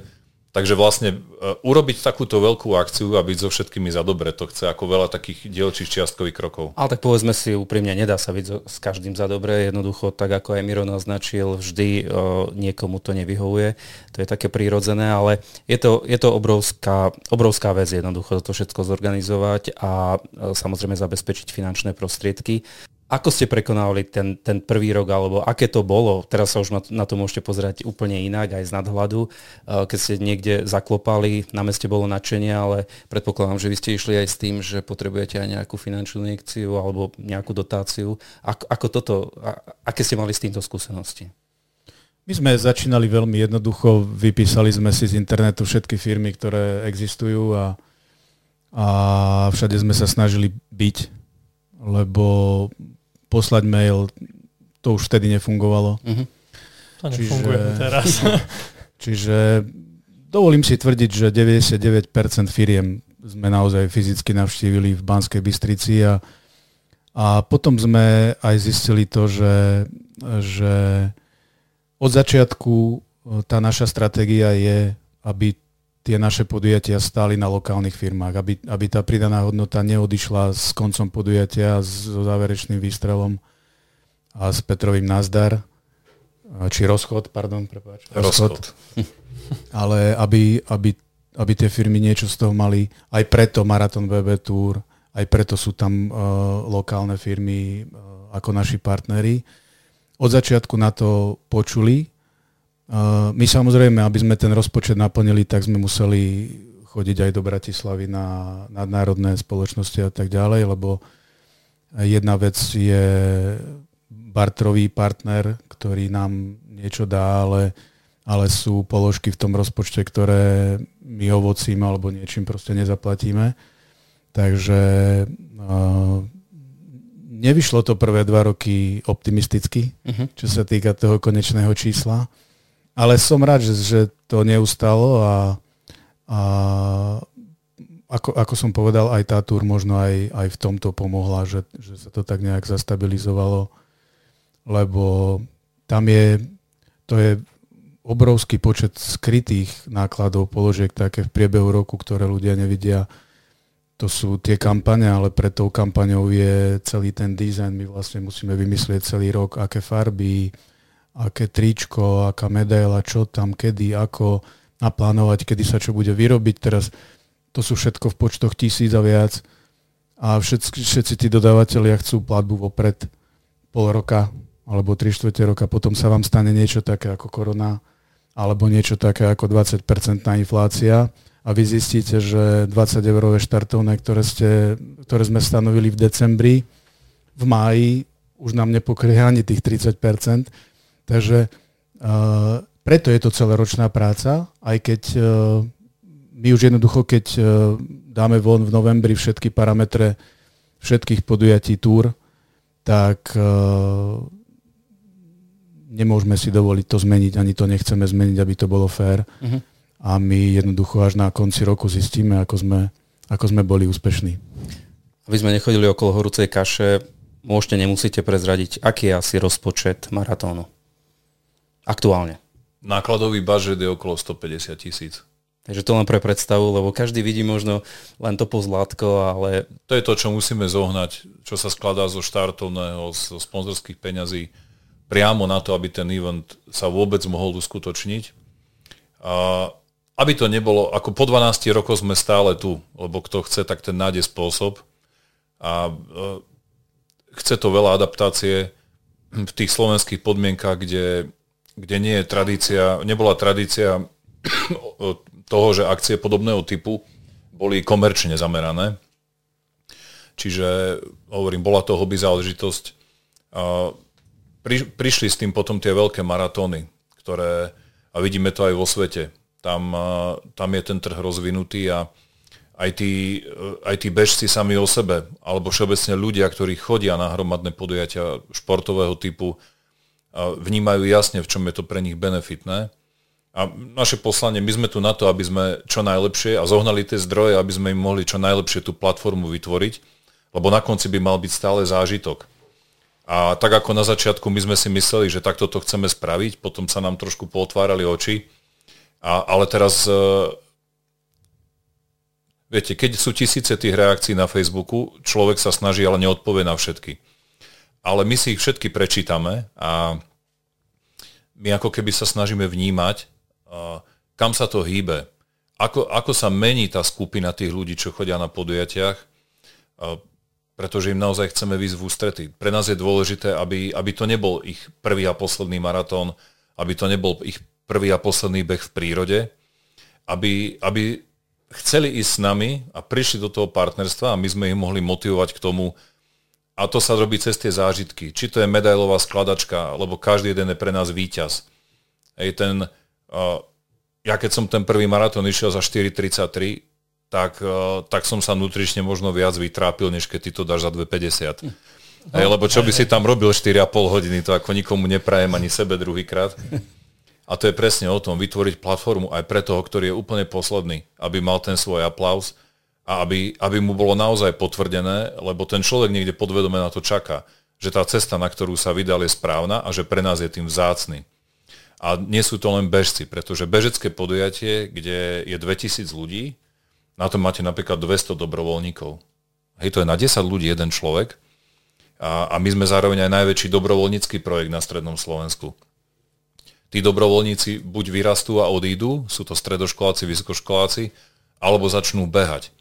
Takže vlastne uh, urobiť takúto veľkú akciu a byť so všetkými za dobre, to chce ako veľa takých dielčích čiastkových krokov. Ale tak povedzme si úprimne, nedá sa byť s každým za dobre, jednoducho tak ako aj Miro naznačil, vždy uh, niekomu to nevyhovuje, to je také prírodzené, ale je to, je to obrovská, obrovská vec jednoducho to všetko zorganizovať a uh, samozrejme zabezpečiť finančné prostriedky. Ako ste prekonali ten, ten prvý rok, alebo aké to bolo? Teraz sa už na, na to môžete pozerať úplne inak, aj z nadhľadu. Keď ste niekde zaklopali, na meste bolo nadšenie, ale predpokladám, že vy ste išli aj s tým, že potrebujete aj nejakú finančnú injekciu alebo nejakú dotáciu. Ako, ako toto, a, aké ste mali s týmto skúsenosti? My sme začínali veľmi jednoducho, vypísali sme si z internetu všetky firmy, ktoré existujú a, a všade sme sa snažili byť, lebo poslať mail, to už vtedy nefungovalo. Uh-huh. To nefunguje čiže, teraz. čiže dovolím si tvrdiť, že 99% firiem sme naozaj fyzicky navštívili v Banskej Bystrici a, a potom sme aj zistili to, že, že od začiatku e, tá naša stratégia je, aby tie naše podujatia stáli na lokálnych firmách, aby, aby tá pridaná hodnota neodišla s koncom podujatia, so záverečným výstrelom a s Petrovým nazdar, či rozchod, pardon, prepáč. Rozchod. rozchod. Ale aby, aby, aby tie firmy niečo z toho mali, aj preto Marathon BB Tour, aj preto sú tam uh, lokálne firmy uh, ako naši partneri. Od začiatku na to počuli, my samozrejme, aby sme ten rozpočet naplnili, tak sme museli chodiť aj do Bratislavy na nadnárodné spoločnosti a tak ďalej, lebo jedna vec je bartrový partner, ktorý nám niečo dá, ale, ale sú položky v tom rozpočte, ktoré my ovocím alebo niečím proste nezaplatíme. Takže uh, nevyšlo to prvé dva roky optimisticky, uh-huh. čo sa týka toho konečného čísla, ale som rád, že, že to neustalo a, a ako, ako som povedal, aj tá túr možno aj, aj v tomto pomohla, že, že sa to tak nejak zastabilizovalo, lebo tam je, to je obrovský počet skrytých nákladov, položiek také v priebehu roku, ktoré ľudia nevidia to sú tie kampane, ale pred tou kampaňou je celý ten dizajn. My vlastne musíme vymyslieť celý rok, aké farby, aké tričko, aká medaila, čo tam, kedy, ako naplánovať, kedy sa čo bude vyrobiť. Teraz to sú všetko v počtoch tisíc a viac. A všetci, všetci tí dodávateľia chcú platbu vopred pol roka alebo tri štvrte roka, potom sa vám stane niečo také ako korona alebo niečo také ako 20% inflácia a vy zistíte, že 20 eurové štartovné, ktoré, ste, ktoré sme stanovili v decembri, v máji už nám nepokrie ani tých 30%. Takže uh, preto je to celoročná práca, aj keď uh, my už jednoducho, keď uh, dáme von v novembri všetky parametre všetkých podujatí túr, tak uh, nemôžeme si dovoliť to zmeniť, ani to nechceme zmeniť, aby to bolo fér. Uh-huh a my jednoducho až na konci roku zistíme, ako sme, ako sme boli úspešní. Aby sme nechodili okolo horúcej kaše, môžete, nemusíte prezradiť, aký je asi rozpočet maratónu aktuálne. Nákladový budget je okolo 150 tisíc. Takže to len pre predstavu, lebo každý vidí možno len to pozlátko, ale... To je to, čo musíme zohnať, čo sa skladá zo štartovného, zo sponzorských peňazí, priamo na to, aby ten event sa vôbec mohol uskutočniť. A aby to nebolo, ako po 12 rokoch sme stále tu, lebo kto chce, tak ten nájde spôsob a e, chce to veľa adaptácie v tých slovenských podmienkach, kde, kde nie je tradícia, nebola tradícia toho, že akcie podobného typu boli komerčne zamerané. Čiže, hovorím, bola to hobby záležitosť. Pri, prišli s tým potom tie veľké maratóny, ktoré, a vidíme to aj vo svete, tam, tam je ten trh rozvinutý a aj tí, aj tí bežci sami o sebe, alebo všeobecne ľudia, ktorí chodia na hromadné podujatia športového typu, vnímajú jasne, v čom je to pre nich benefitné. A naše poslanie, my sme tu na to, aby sme čo najlepšie a zohnali tie zdroje, aby sme im mohli čo najlepšie tú platformu vytvoriť, lebo na konci by mal byť stále zážitok. A tak ako na začiatku my sme si mysleli, že takto to chceme spraviť, potom sa nám trošku potvárali oči, a, ale teraz, uh, viete, keď sú tisíce tých reakcií na Facebooku, človek sa snaží, ale neodpovie na všetky. Ale my si ich všetky prečítame a my ako keby sa snažíme vnímať, kam sa to hýbe, ako, ako sa mení tá skupina tých ľudí, čo chodia na podujatiach, pretože im naozaj chceme výsť v ústrety. Pre nás je dôležité, aby, aby to nebol ich prvý a posledný maratón, aby to nebol ich prvý a posledný beh v prírode, aby, aby chceli ísť s nami a prišli do toho partnerstva a my sme ich mohli motivovať k tomu, a to sa robí cez tie zážitky. Či to je medailová skladačka, lebo každý jeden je pre nás víťaz. Hej, ten, uh, ja keď som ten prvý maratón išiel za 4.33, tak, uh, tak som sa nutrične možno viac vytrápil, než keď ty to dáš za 2.50. Hm. Hej, lebo čo by si tam robil 4,5 hodiny, to ako nikomu neprajem ani sebe druhýkrát. A to je presne o tom, vytvoriť platformu aj pre toho, ktorý je úplne posledný, aby mal ten svoj aplaus a aby, aby mu bolo naozaj potvrdené, lebo ten človek niekde podvedome na to čaká, že tá cesta, na ktorú sa vydal, je správna a že pre nás je tým vzácny. A nie sú to len bežci, pretože bežecké podujatie, kde je 2000 ľudí, na to máte napríklad 200 dobrovoľníkov. Hej, to je na 10 ľudí jeden človek. A, a my sme zároveň aj najväčší dobrovoľnícky projekt na Strednom Slovensku tí dobrovoľníci buď vyrastú a odídu, sú to stredoškoláci, vysokoškoláci, alebo začnú behať.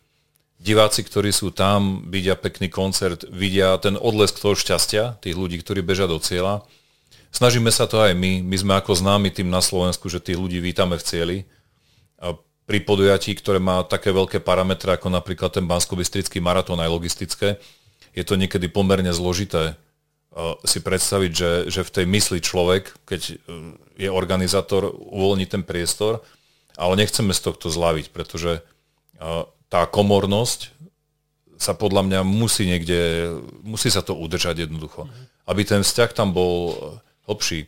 Diváci, ktorí sú tam, vidia pekný koncert, vidia ten odlesk toho šťastia, tých ľudí, ktorí bežia do cieľa. Snažíme sa to aj my. My sme ako známi tým na Slovensku, že tých ľudí vítame v cieli. A pri podujatí, ktoré má také veľké parametre, ako napríklad ten bansko maratón aj logistické, je to niekedy pomerne zložité si predstaviť, že, že v tej mysli človek, keď e, je organizátor, uvoľní ten priestor, ale nechceme z tohto zlaviť, pretože tá komornosť sa podľa mňa musí niekde, musí sa to udržať jednoducho. Aby ten vzťah tam bol hlbší.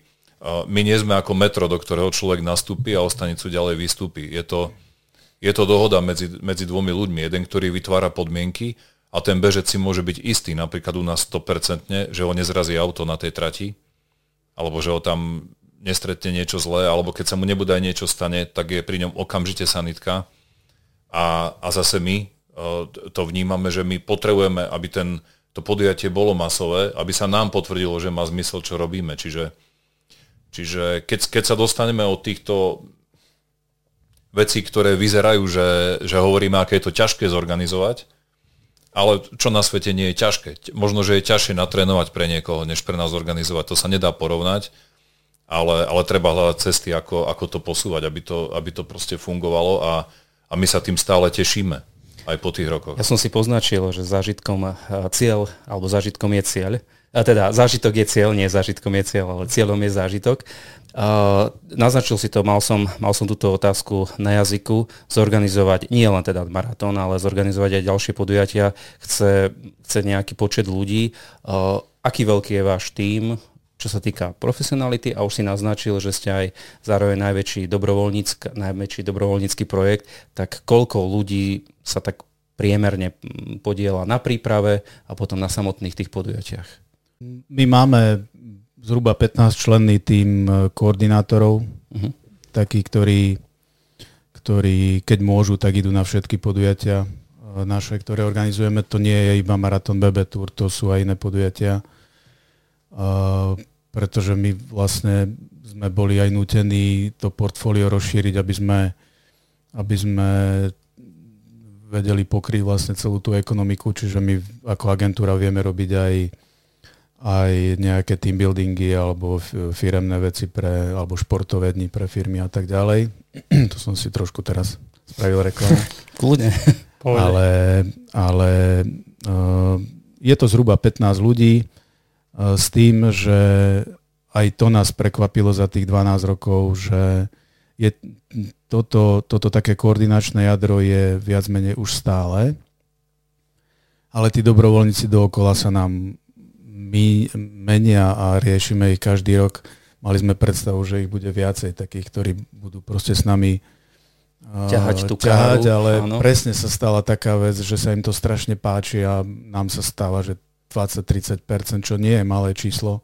My nie sme ako metro, do ktorého človek nastúpi a o stanicu ďalej vystúpi. Je to, je to dohoda medzi, medzi dvomi ľuďmi. Jeden, ktorý vytvára podmienky a ten bežec si môže byť istý, napríklad u nás 100%, že ho nezrazí auto na tej trati, alebo že ho tam nestretne niečo zlé, alebo keď sa mu nebude aj niečo stane, tak je pri ňom okamžite sanitka. A, a zase my to vnímame, že my potrebujeme, aby ten, to podujatie bolo masové, aby sa nám potvrdilo, že má zmysel, čo robíme. Čiže, čiže keď, keď sa dostaneme od týchto vecí, ktoré vyzerajú, že, že hovoríme, aké je to ťažké zorganizovať, ale čo na svete nie je ťažké. Možno, že je ťažšie natrénovať pre niekoho, než pre nás organizovať. To sa nedá porovnať ale, ale treba hľadať cesty, ako, ako to posúvať, aby to, aby to proste fungovalo a, a my sa tým stále tešíme aj po tých rokoch. Ja som si poznačil, že zážitkom cieľ, alebo zážitkom je cieľ. A teda zážitok je cieľ, nie zážitkom je cieľ, ale cieľom je zážitok. Uh, naznačil si to, mal som, mal som túto otázku na jazyku, zorganizovať nie len teda maratón, ale zorganizovať aj ďalšie podujatia. Chce, chce nejaký počet ľudí. Uh, aký veľký je váš tím? Čo sa týka profesionality a už si naznačil, že ste aj zároveň najväčší, najväčší dobrovoľnícky projekt, tak koľko ľudí sa tak priemerne podiela na príprave a potom na samotných tých podujatiach? My máme zhruba 15 členný tým e, koordinátorov, uh-huh. takí, ktorí, ktorí keď môžu, tak idú na všetky podujatia e, naše, ktoré organizujeme. To nie je iba Marathon BB Tour, to sú aj iné podujatia pretože my vlastne sme boli aj nutení to portfólio rozšíriť, aby sme, aby sme vedeli pokryť vlastne celú tú ekonomiku, čiže my ako agentúra vieme robiť aj, aj nejaké team buildingy alebo firemné veci pre, alebo športové dni pre firmy a tak ďalej. to som si trošku teraz spravil reklamu. Kľudne. ale ale uh, je to zhruba 15 ľudí, s tým, že aj to nás prekvapilo za tých 12 rokov, že je toto, toto také koordinačné jadro je viac menej už stále, ale tí dobrovoľníci dookola sa nám my menia a riešime ich každý rok. Mali sme predstavu, že ich bude viacej takých, ktorí budú proste s nami e, ťahať tú ťahať, ale áno. presne sa stala taká vec, že sa im to strašne páči a nám sa stáva, že 20-30%, čo nie je malé číslo,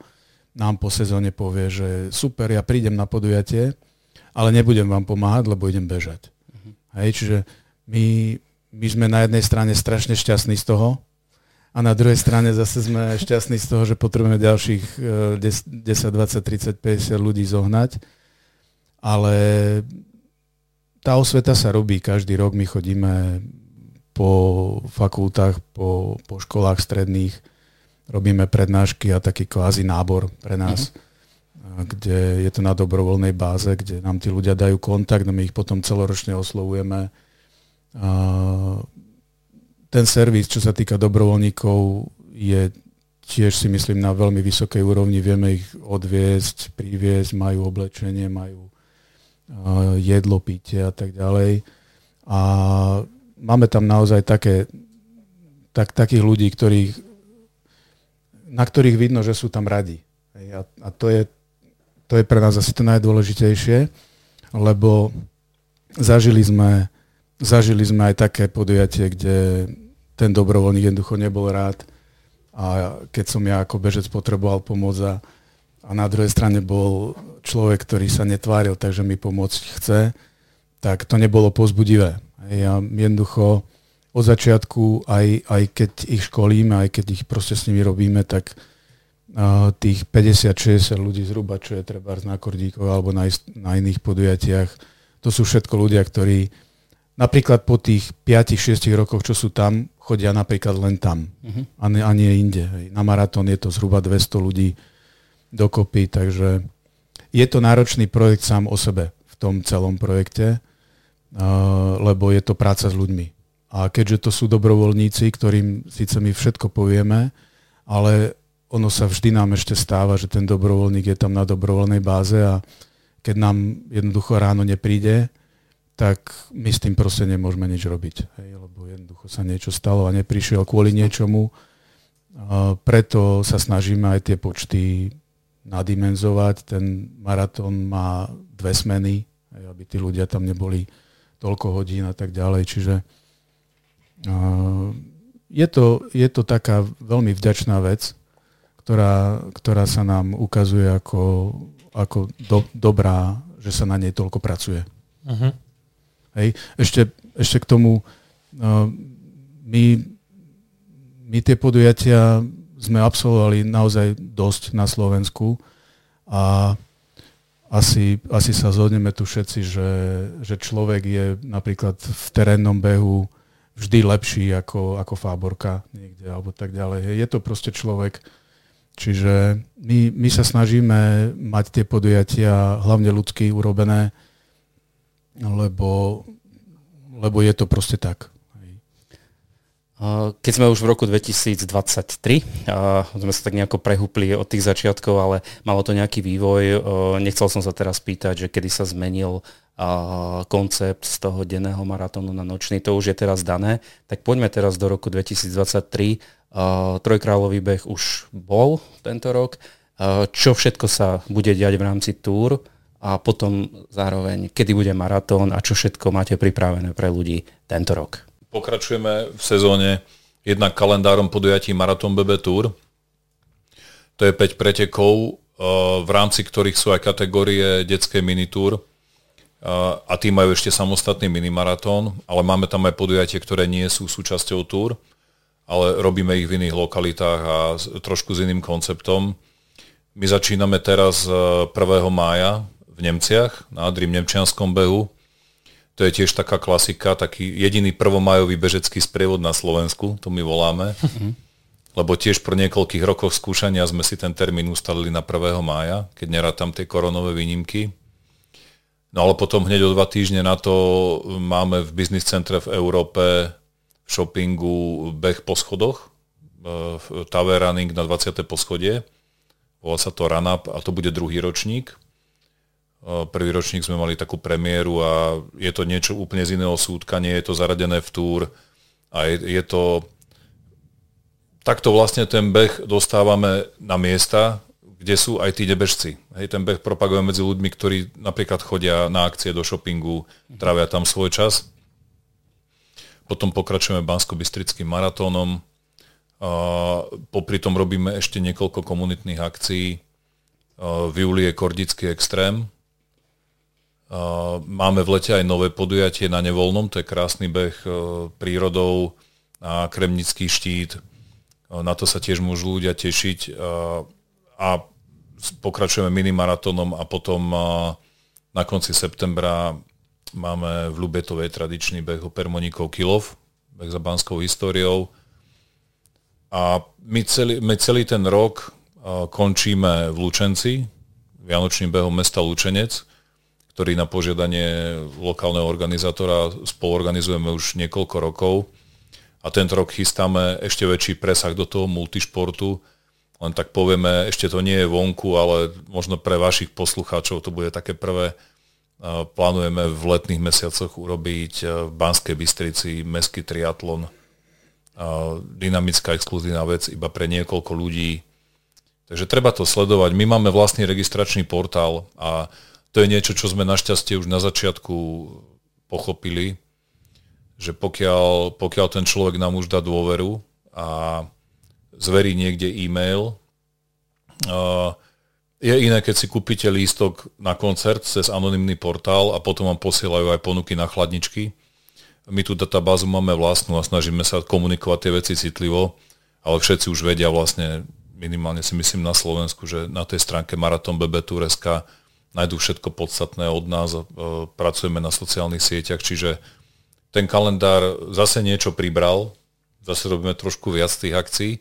nám po sezóne povie, že super, ja prídem na podujatie, ale nebudem vám pomáhať, lebo idem bežať. Uh-huh. Hej, čiže my, my sme na jednej strane strašne šťastní z toho a na druhej strane zase sme šťastní z toho, že potrebujeme ďalších 10, 10 20, 30, 50 ľudí zohnať. Ale tá osveta sa robí každý rok, my chodíme po fakultách, po, po školách stredných, robíme prednášky a taký kvázi nábor pre nás, mm-hmm. kde je to na dobrovoľnej báze, kde nám tí ľudia dajú kontakt a my ich potom celoročne oslovujeme. Ten servis, čo sa týka dobrovoľníkov, je tiež si myslím na veľmi vysokej úrovni. Vieme ich odviesť, priviesť, majú oblečenie, majú jedlo, pitie a tak ďalej. A máme tam naozaj také, tak, takých ľudí, ktorých na ktorých vidno, že sú tam radi. A, a to, je, to je pre nás asi to najdôležitejšie, lebo zažili sme, zažili sme aj také podujatie, kde ten dobrovoľník jednoducho nebol rád a keď som ja ako bežec potreboval pomôcť a, a na druhej strane bol človek, ktorý sa netváril, takže mi pomôcť chce, tak to nebolo pozbudivé. Ja jednoducho od začiatku, aj, aj keď ich školíme, aj keď ich proste s nimi robíme, tak uh, tých 50-60 ľudí zhruba, čo je treba na kordíkov alebo na, ist- na iných podujatiach, to sú všetko ľudia, ktorí napríklad po tých 5-6 rokoch, čo sú tam, chodia napríklad len tam uh-huh. a, nie, a nie inde. Hej. Na maratón je to zhruba 200 ľudí dokopy, takže je to náročný projekt sám o sebe v tom celom projekte, uh, lebo je to práca s ľuďmi a keďže to sú dobrovoľníci, ktorým síce my všetko povieme, ale ono sa vždy nám ešte stáva, že ten dobrovoľník je tam na dobrovoľnej báze a keď nám jednoducho ráno nepríde, tak my s tým proste nemôžeme nič robiť. Hej, lebo jednoducho sa niečo stalo a neprišiel kvôli niečomu. Preto sa snažíme aj tie počty nadimenzovať. Ten maratón má dve smeny, aby tí ľudia tam neboli toľko hodín a tak ďalej. Čiže je to, je to taká veľmi vďačná vec, ktorá, ktorá sa nám ukazuje ako, ako do, dobrá, že sa na nej toľko pracuje. Uh-huh. Hej. Ešte, ešte k tomu, uh, my, my tie podujatia sme absolvovali naozaj dosť na Slovensku a asi, asi sa zhodneme tu všetci, že, že človek je napríklad v terénnom behu vždy lepší ako, ako fáborka niekde alebo tak ďalej. Je to proste človek. Čiže my, my sa snažíme mať tie podujatia hlavne ľudsky urobené, lebo, lebo je to proste tak. Keď sme už v roku 2023, sme sa tak nejako prehúpli od tých začiatkov, ale malo to nejaký vývoj, nechcel som sa teraz pýtať, že kedy sa zmenil koncept z toho denného maratónu na nočný, to už je teraz dané, tak poďme teraz do roku 2023. Trojkrálový beh už bol tento rok. Čo všetko sa bude diať v rámci túr? a potom zároveň, kedy bude maratón a čo všetko máte pripravené pre ľudí tento rok. Pokračujeme v sezóne jednak kalendárom podujatí Maratón BB Tour. To je 5 pretekov, eh, v rámci ktorých sú aj kategórie detskej minitúr eh, a tí majú ešte samostatný minimaratón, ale máme tam aj podujatie, ktoré nie sú súčasťou túr, ale robíme ich v iných lokalitách a trošku s iným konceptom. My začíname teraz 1. Eh, mája v Nemciach na Adrim Nemčianskom behu. To je tiež taká klasika, taký jediný prvomajový bežecký sprievod na Slovensku, to my voláme. Lebo tiež po niekoľkých rokoch skúšania sme si ten termín ustavili na 1. mája, keď nerátam tie koronové výnimky. No ale potom hneď o dva týždne na to máme v biznis centre v Európe v shoppingu beh po schodoch, e, Tower Running na 20. poschodie. Volá sa to Run Up a to bude druhý ročník. Prvý ročník sme mali takú premiéru a je to niečo úplne z iného súdka, nie je to zaradené v túr a je, je to... Takto vlastne ten beh dostávame na miesta, kde sú aj tí nebežci. Hej, ten beh propagujeme medzi ľuďmi, ktorí napríklad chodia na akcie do shoppingu, trávia tam svoj čas. Potom pokračujeme Bansko-Bystrickým maratónom. A popri tom robíme ešte niekoľko komunitných akcií. V júli je Kordický extrém, Máme v lete aj nové podujatie na nevoľnom, to je krásny beh e, prírodou a Kremnický štít. E, na to sa tiež môžu ľudia tešiť. E, a pokračujeme minimaratónom a potom na konci septembra máme v Lubetovej tradičný beh o Permoníkov Kilov, beh za banskou históriou. A my celý, my celý ten rok končíme v Lučenci, Vianočným behom mesta Lučenec, ktorý na požiadanie lokálneho organizátora spoluorganizujeme už niekoľko rokov. A tento rok chystáme ešte väčší presah do toho multišportu. Len tak povieme, ešte to nie je vonku, ale možno pre vašich poslucháčov to bude také prvé. Plánujeme v letných mesiacoch urobiť v Banskej Bystrici mestský triatlon. Dynamická, exkluzívna vec iba pre niekoľko ľudí. Takže treba to sledovať. My máme vlastný registračný portál a to je niečo, čo sme našťastie už na začiatku pochopili, že pokiaľ, pokiaľ ten človek nám už dá dôveru a zverí niekde e-mail, uh, je iné, keď si kúpite lístok na koncert cez anonymný portál a potom vám posielajú aj ponuky na chladničky. My tú databázu máme vlastnú a snažíme sa komunikovať tie veci citlivo, ale všetci už vedia vlastne, minimálne si myslím na Slovensku, že na tej stránke Marathon BB Tureska nájdú všetko podstatné od nás, pracujeme na sociálnych sieťach, čiže ten kalendár zase niečo pribral, zase robíme trošku viac tých akcií.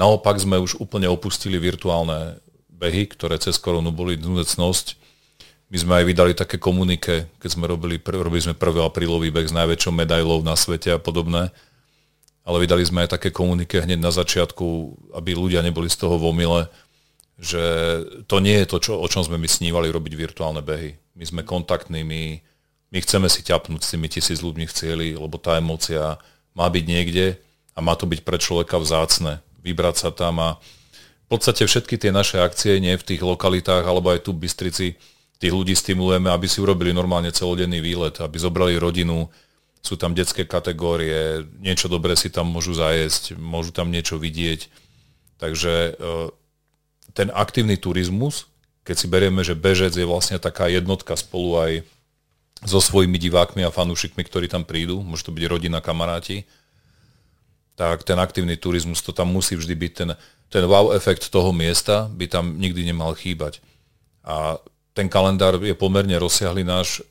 Naopak sme už úplne opustili virtuálne behy, ktoré cez koronu boli dnudecnosť. My sme aj vydali také komunike, keď sme robili, robili sme 1. aprílový beh s najväčšou medailou na svete a podobné. Ale vydali sme aj také komunike hneď na začiatku, aby ľudia neboli z toho v omyle že to nie je to, čo, o čom sme my snívali robiť virtuálne behy. My sme kontaktní, my my chceme si ťapnúť s tými tisíc ľuďmi v cieli, lebo tá emócia má byť niekde a má to byť pre človeka vzácne. Vybrať sa tam a v podstate všetky tie naše akcie, nie v tých lokalitách, alebo aj tu v Bystrici, tých ľudí stimulujeme, aby si urobili normálne celodenný výlet, aby zobrali rodinu, sú tam detské kategórie, niečo dobré si tam môžu zajesť, môžu tam niečo vidieť. Takže e, ten aktívny turizmus, keď si berieme, že bežec je vlastne taká jednotka spolu aj so svojimi divákmi a fanúšikmi, ktorí tam prídu, môže to byť rodina, kamaráti, tak ten aktívny turizmus, to tam musí vždy byť ten, ten wow efekt toho miesta, by tam nikdy nemal chýbať. A ten kalendár je pomerne rozsiahly náš,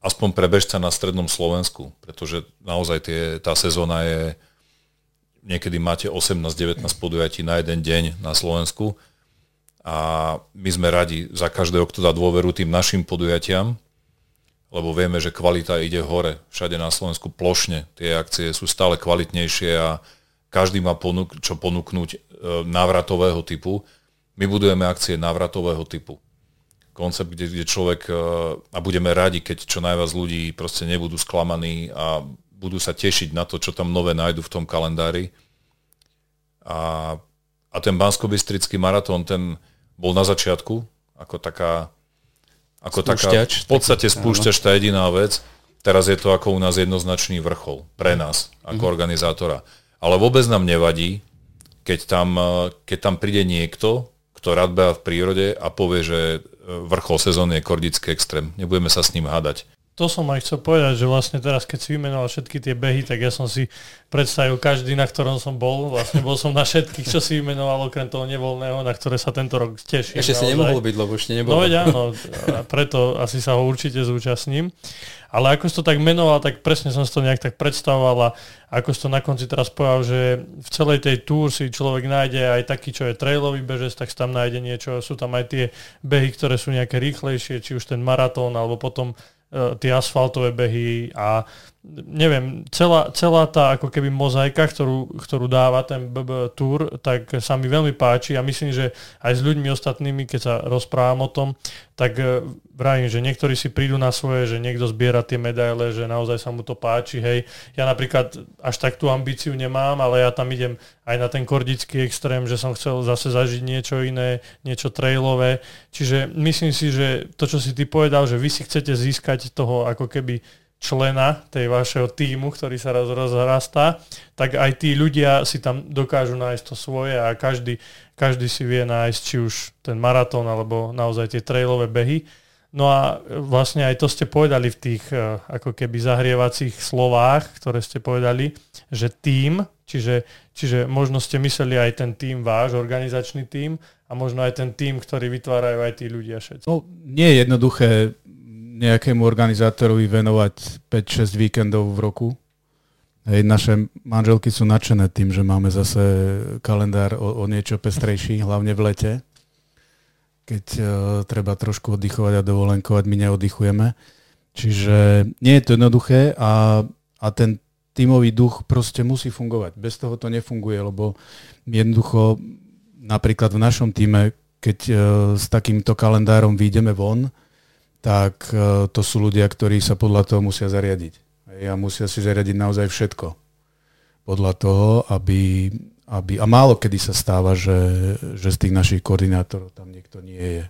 aspoň pre bežca na strednom Slovensku, pretože naozaj tie, tá sezóna je, niekedy máte 18-19 podujatí na jeden deň na Slovensku a my sme radi za každého, kto dá dôveru tým našim podujatiam, lebo vieme, že kvalita ide hore. Všade na Slovensku plošne tie akcie sú stále kvalitnejšie a každý má ponúk- čo ponúknuť e, návratového typu. My budujeme akcie návratového typu. Koncept, kde, kde človek, e, a budeme radi, keď čo najviac ľudí proste nebudú sklamaní a budú sa tešiť na to, čo tam nové nájdu v tom kalendári. A, a ten bansko maratón, ten bol na začiatku ako taká ako spúšťač, taká, v podstate spúšťač tá jediná vec. Teraz je to ako u nás jednoznačný vrchol pre nás, ako mm-hmm. organizátora. Ale vôbec nám nevadí, keď tam, keď tam príde niekto, kto rád beha v prírode a povie, že e, vrchol sezóny je kordický extrém. Nebudeme sa s ním hádať to som aj chcel povedať, že vlastne teraz, keď si vymenoval všetky tie behy, tak ja som si predstavil každý, na ktorom som bol. Vlastne bol som na všetkých, čo si vymenoval, okrem toho nevoľného, na ktoré sa tento rok teším. Ešte si nemohol byť, lebo ešte nebol. No veď áno, preto asi sa ho určite zúčastním. Ale ako si to tak menoval, tak presne som si to nejak tak predstavoval a ako si to na konci teraz povedal, že v celej tej túr si človek nájde aj taký, čo je trailový bežec, tak si tam nájde niečo. Sú tam aj tie behy, ktoré sú nejaké rýchlejšie, či už ten maratón, alebo potom tie asfaltové behy a neviem, celá, celá tá ako keby mozaika, ktorú, ktorú dáva ten BB Tour, tak sa mi veľmi páči a myslím, že aj s ľuďmi ostatnými, keď sa rozprávam o tom, tak e, vravím, že niektorí si prídu na svoje, že niekto zbiera tie medaile, že naozaj sa mu to páči, hej. Ja napríklad až tak tú ambíciu nemám, ale ja tam idem aj na ten kordický extrém, že som chcel zase zažiť niečo iné, niečo trailové. Čiže myslím si, že to, čo si ty povedal, že vy si chcete získať toho ako keby člena tej vašeho týmu, ktorý sa raz rozrastá, tak aj tí ľudia si tam dokážu nájsť to svoje a každý, každý si vie nájsť či už ten maratón alebo naozaj tie trailové behy. No a vlastne aj to ste povedali v tých eh, ako keby zahrievacích slovách, ktoré ste povedali, že tým, čiže, čiže možno ste mysleli aj ten tým váš, organizačný tým a možno aj ten tým, ktorý vytvárajú aj tí ľudia všetci. No, nie je jednoduché nejakému organizátorovi venovať 5-6 víkendov v roku. Hej, naše manželky sú nadšené tým, že máme zase kalendár o, o niečo pestrejší, hlavne v lete keď uh, treba trošku oddychovať a dovolenkovať, my neoddychujeme. Čiže nie je to jednoduché a, a ten tímový duch proste musí fungovať. Bez toho to nefunguje, lebo jednoducho napríklad v našom týme, keď uh, s takýmto kalendárom výjdeme von, tak uh, to sú ľudia, ktorí sa podľa toho musia zariadiť. A musia si zariadiť naozaj všetko. Podľa toho, aby, aby, a málo kedy sa stáva, že, že z tých našich koordinátorov tam niekto nie je.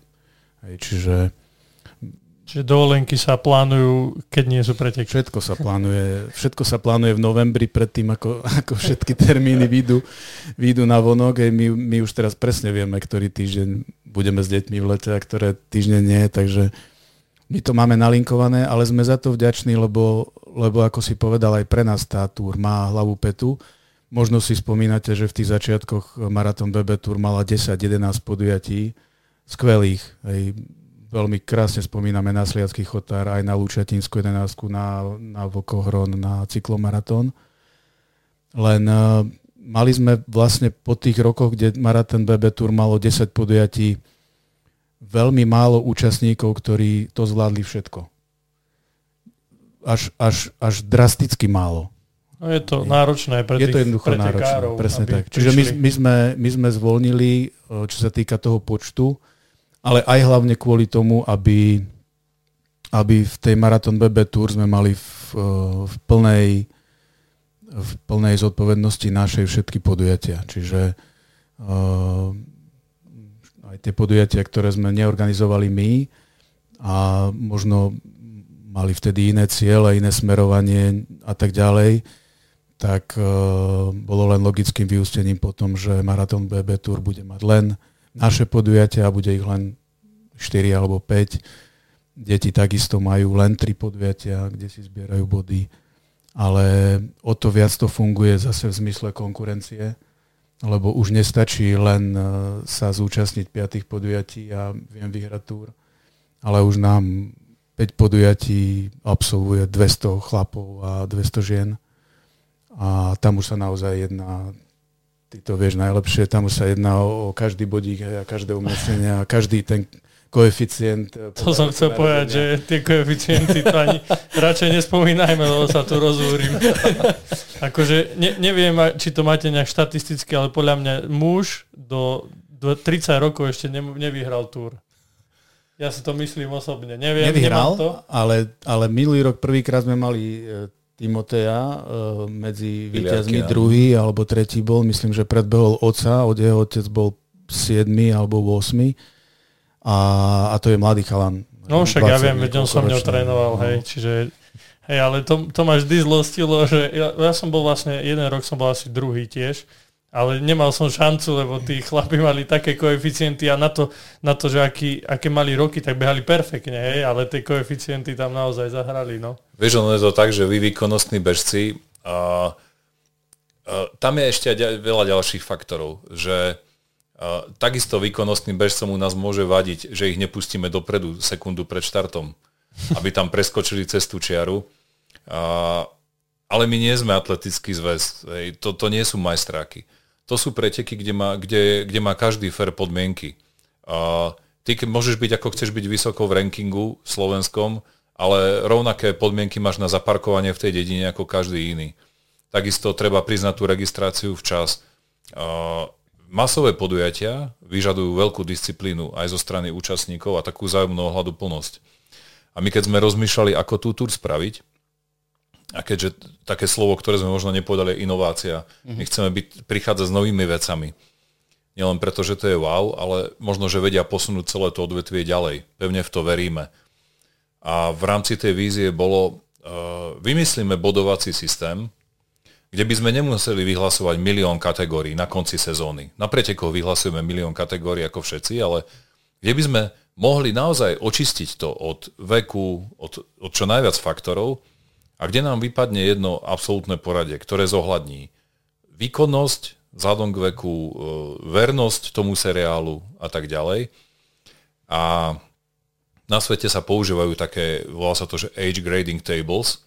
Hej, čiže Čiže dovolenky sa plánujú, keď nie sú preteky. Všetko sa plánuje, všetko sa plánuje v novembri predtým, ako, ako všetky termíny výjdu, výjdu na vonok. Hej, my, my už teraz presne vieme, ktorý týždeň budeme s deťmi v lete a ktoré týždne nie, takže my to máme nalinkované, ale sme za to vďační, lebo, lebo ako si povedal, aj pre nás tá túr má hlavu petu Možno si spomínate, že v tých začiatkoch Maratón BB Tour mala 10-11 podujatí, skvelých. Hej. Veľmi krásne spomíname na Sliacký chotár, aj na Lučatinskú 11, na, na Vokohron, na cyklomaratón. Len uh, mali sme vlastne po tých rokoch, kde Maratón BB Tour malo 10 podujatí, veľmi málo účastníkov, ktorí to zvládli všetko. Až, až, až drasticky málo. No je to náročné pre Je to jednoducho náročné, presne tak. Čiže my, my, sme, my sme zvolnili, čo sa týka toho počtu, ale aj hlavne kvôli tomu, aby, aby v tej Marathon BB Tour sme mali v, v plnej v plnej zodpovednosti našej všetky podujatia. Čiže uh, aj tie podujatia, ktoré sme neorganizovali my a možno mali vtedy iné ciele, iné smerovanie a tak ďalej, tak uh, bolo len logickým vyústením potom, že Marathon BB Tour bude mať len naše podujatia a bude ich len 4 alebo 5. Deti takisto majú len 3 podujatia, kde si zbierajú body ale o to viac to funguje zase v zmysle konkurencie, lebo už nestačí len e, sa zúčastniť piatých podujatí a viem vyhrať túr, ale už nám 5 podujatí absolvuje 200 chlapov a 200 žien. A tam už sa naozaj jedná ty to vieš najlepšie, tam už sa jedná o, o každý bodík a každé umiestnenie a každý ten koeficient. Eh, to som chcel povedať, že tie koeficienty to ani radšej nespomínajme, lebo sa tu rozúrim. akože ne, neviem, či to máte nejak štatisticky, ale podľa mňa muž do, do 30 rokov ešte ne, nevyhral túr. Ja si to myslím osobne. Neviem, Nevyhral, to. Ale, ale minulý rok prvýkrát sme mali eh, Timotea uh, medzi víťazmi druhý alebo tretí bol. Myslím, že predbehol oca, od jeho otec bol 7 alebo 8 a, a to je mladý chalan. No však ja viem, veď on som ňou trénoval, no. hej, čiže hej, ale to, to ma vždy zlostilo, že ja, ja som bol vlastne, jeden rok som bol asi druhý tiež, ale nemal som šancu, lebo tí chlapi mali také koeficienty a na to, na to že aký, aké mali roky, tak behali perfektne, hej, ale tie koeficienty tam naozaj zahrali, no. Vieš, ono je to tak, že vy výkonnostní bežci, a, a, tam je ešte veľa ďalších faktorov, že takisto výkonnostným bežcom u nás môže vadiť, že ich nepustíme dopredu sekundu pred štartom, aby tam preskočili cez tú čiaru. A, ale my nie sme atletický zväz. To, to nie sú majstráky. To sú preteky, kde má, kde, kde má každý fair podmienky. A, ty môžeš byť, ako chceš byť vysoko v rankingu slovenskom, ale rovnaké podmienky máš na zaparkovanie v tej dedine ako každý iný. Takisto treba priznať tú registráciu včas. A, Masové podujatia vyžadujú veľkú disciplínu aj zo strany účastníkov a takú zájomnú ohľadu plnosť. A my keď sme rozmýšľali, ako tú túr spraviť, a keďže také slovo, ktoré sme možno nepovedali, je inovácia, mm-hmm. my chceme byť, prichádzať s novými vecami. Nielen preto, že to je wow, ale možno, že vedia posunúť celé to odvetvie ďalej. Pevne v to veríme. A v rámci tej vízie bolo, uh, vymyslíme bodovací systém, kde by sme nemuseli vyhlasovať milión kategórií na konci sezóny. Na pretekoch vyhlasujeme milión kategórií ako všetci, ale kde by sme mohli naozaj očistiť to od veku, od, od čo najviac faktorov a kde nám vypadne jedno absolútne poradie, ktoré zohľadní výkonnosť, vzhľadom k veku, e, vernosť tomu seriálu a tak ďalej. A na svete sa používajú také, volá sa to, že age grading tables,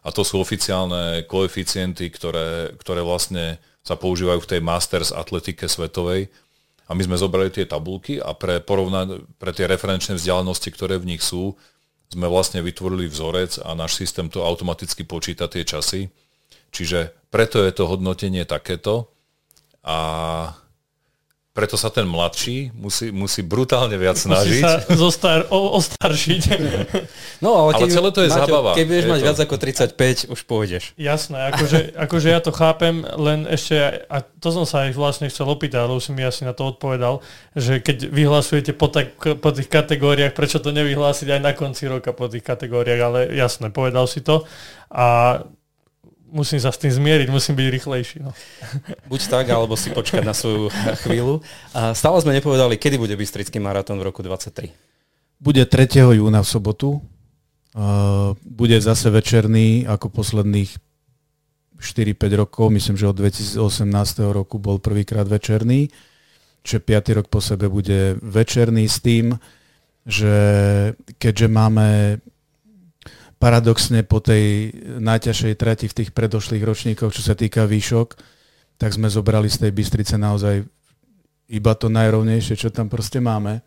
a to sú oficiálne koeficienty, ktoré, ktoré vlastne sa používajú v tej Masters atletike svetovej. A my sme zobrali tie tabulky a pre, porovna- pre tie referenčné vzdialenosti, ktoré v nich sú, sme vlastne vytvorili vzorec a náš systém to automaticky počíta tie časy. Čiže preto je to hodnotenie takéto a preto sa ten mladší musí, musí brutálne viac snažiť. Musí sa zostar, o, ostaršiť. No ale, ale celé to je Maťo, zábava. Keď budeš mať to... viac ako 35, už pôjdeš. Jasné, akože, akože ja to chápem, len ešte, a to som sa aj vlastne chcel opýtať, ale už si mi asi na to odpovedal, že keď vyhlasujete po, tak, po tých kategóriách, prečo to nevyhlásiť aj na konci roka po tých kategóriách, ale jasné, povedal si to. A musím sa s tým zmieriť, musím byť rýchlejší. No. Buď tak, alebo si počkať na svoju chvíľu. A stále sme nepovedali, kedy bude Bystrický maratón v roku 2023. Bude 3. júna v sobotu. bude zase večerný, ako posledných 4-5 rokov. Myslím, že od 2018 roku bol prvýkrát večerný. Čiže 5. rok po sebe bude večerný s tým, že keďže máme paradoxne po tej najťažšej trati v tých predošlých ročníkoch, čo sa týka výšok, tak sme zobrali z tej Bystrice naozaj iba to najrovnejšie, čo tam proste máme.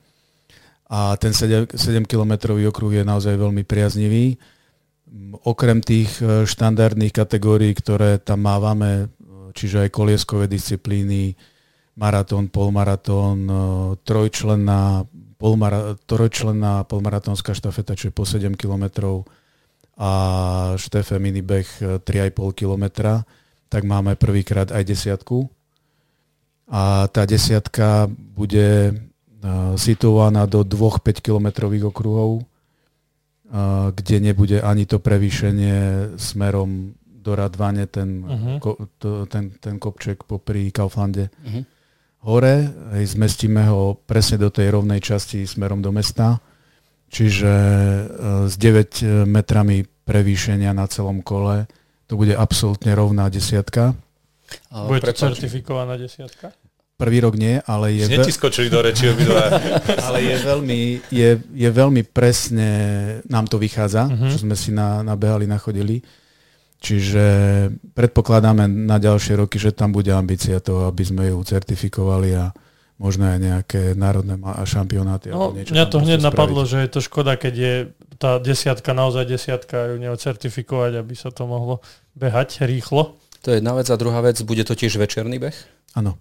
A ten 7, 7 kilometrový okruh je naozaj veľmi priaznivý. Okrem tých e, štandardných kategórií, ktoré tam mávame, čiže aj kolieskové disciplíny, maratón, polmaratón, e, trojčlenná polmara- trojčlenná polmaratónska štafeta, čo je po 7 kilometrov a štefe minibeh 3,5 kilometra, tak máme prvýkrát aj desiatku. A tá desiatka bude situovaná do dvoch 5 kilometrových okruhov, kde nebude ani to prevýšenie smerom do Radvane, ten, uh-huh. ko, to, ten, ten kopček popri Kauflande. Uh-huh. Hore, hej, zmestíme ho presne do tej rovnej časti smerom do mesta, čiže e, s 9 metrami prevýšenia na celom kole to bude absolútne rovná desiatka. Bude to certifikovaná desiatka? Prvý rok nie, ale je... Ve... skočili do reči obidva. ale je veľmi, je, je veľmi presne, nám to vychádza, uh-huh. čo sme si na, nabehali, nachodili. Čiže predpokladáme na ďalšie roky, že tam bude ambícia toho, aby sme ju certifikovali a možno aj nejaké národné šampionáty. No, alebo niečo mňa to hneď napadlo, že je to škoda, keď je tá desiatka, naozaj desiatka, ju neocertifikovať, aby sa to mohlo behať rýchlo. To je jedna vec. A druhá vec, bude to tiež večerný beh? Áno.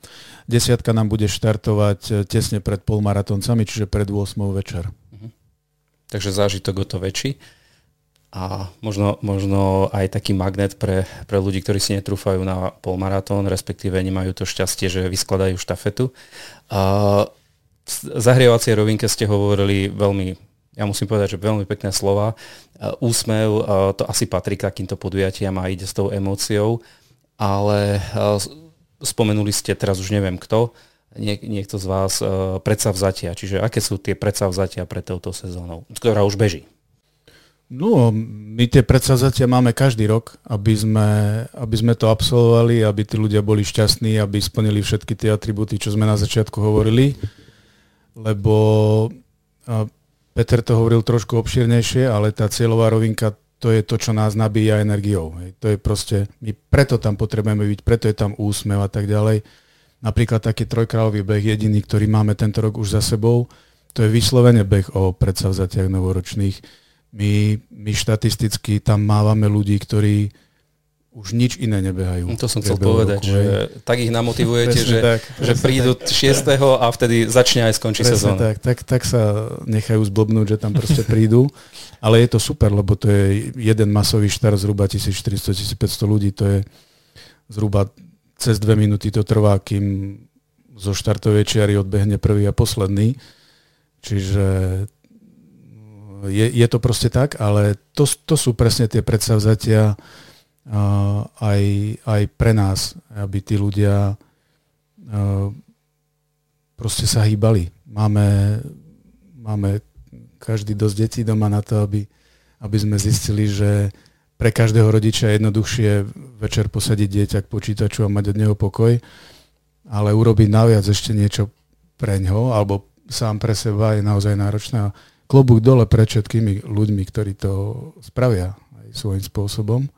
Desiatka nám bude štartovať e, tesne pred polmaratoncami, čiže pred 8 večer. Uh-huh. Takže zážitok o to väčší. A možno, možno aj taký magnet pre, pre ľudí, ktorí si netrúfajú na polmaratón, respektíve nemajú to šťastie, že vyskladajú štafetu. A v zahrievacej rovinke ste hovorili veľmi, ja musím povedať, že veľmi pekné slova. Úsmev, to asi patrí k takýmto podujatiam a ide s tou emóciou, ale spomenuli ste, teraz už neviem kto, niek- niekto z vás, uh, predsavzatia. Čiže aké sú tie predsavzatia pre touto sezónou, ktorá už beží? No, my tie predsavzatia máme každý rok, aby sme, aby sme to absolvovali, aby tí ľudia boli šťastní, aby splnili všetky tie atributy, čo sme na začiatku hovorili. Lebo Peter to hovoril trošku obširnejšie, ale tá cieľová rovinka to je to, čo nás nabíja energiou. To je proste, my preto tam potrebujeme byť, preto je tam úsmev a tak ďalej. Napríklad taký trojkrálový beh, jediný, ktorý máme tento rok už za sebou, to je vyslovene beh o predsavzatiach novoročných. My, my štatisticky tam mávame ľudí, ktorí už nič iné nebehajú. To som chcel povedať, roku, že tak ich namotivujete, že, tak, že prídu tak. 6. a vtedy začne aj skončí sezóna. Tak, tak, tak sa nechajú zblbnúť, že tam proste prídu. Ale je to super, lebo to je jeden masový štart, zhruba 1400-1500 ľudí, to je zhruba cez dve minúty to trvá, kým zo štartovej čiary odbehne prvý a posledný. Čiže je, je to proste tak, ale to, to sú presne tie predsavzatia, aj, aj pre nás, aby tí ľudia proste sa hýbali. Máme, máme každý dosť detí doma na to, aby, aby sme zistili, že pre každého rodiča je jednoduchšie večer posadiť dieťa k počítaču a mať od neho pokoj, ale urobiť naviac ešte niečo pre ňo, alebo sám pre seba je naozaj náročné. Klobúk dole pred všetkými ľuďmi, ktorí to spravia aj svojím spôsobom.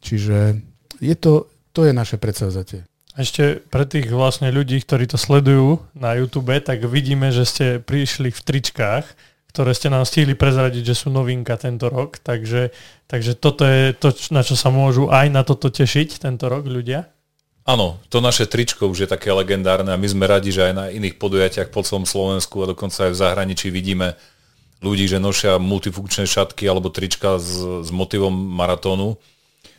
Čiže je to, to je naše predsavzatie. Ešte pre tých vlastne ľudí, ktorí to sledujú na YouTube, tak vidíme, že ste prišli v tričkách, ktoré ste nám stihli prezradiť, že sú novinka tento rok. Takže, takže toto je to, na čo sa môžu aj na toto tešiť tento rok ľudia. Áno, to naše tričko už je také legendárne a my sme radi, že aj na iných podujatiach po celom Slovensku a dokonca aj v zahraničí vidíme ľudí, že nošia multifunkčné šatky alebo trička s, s motivom maratónu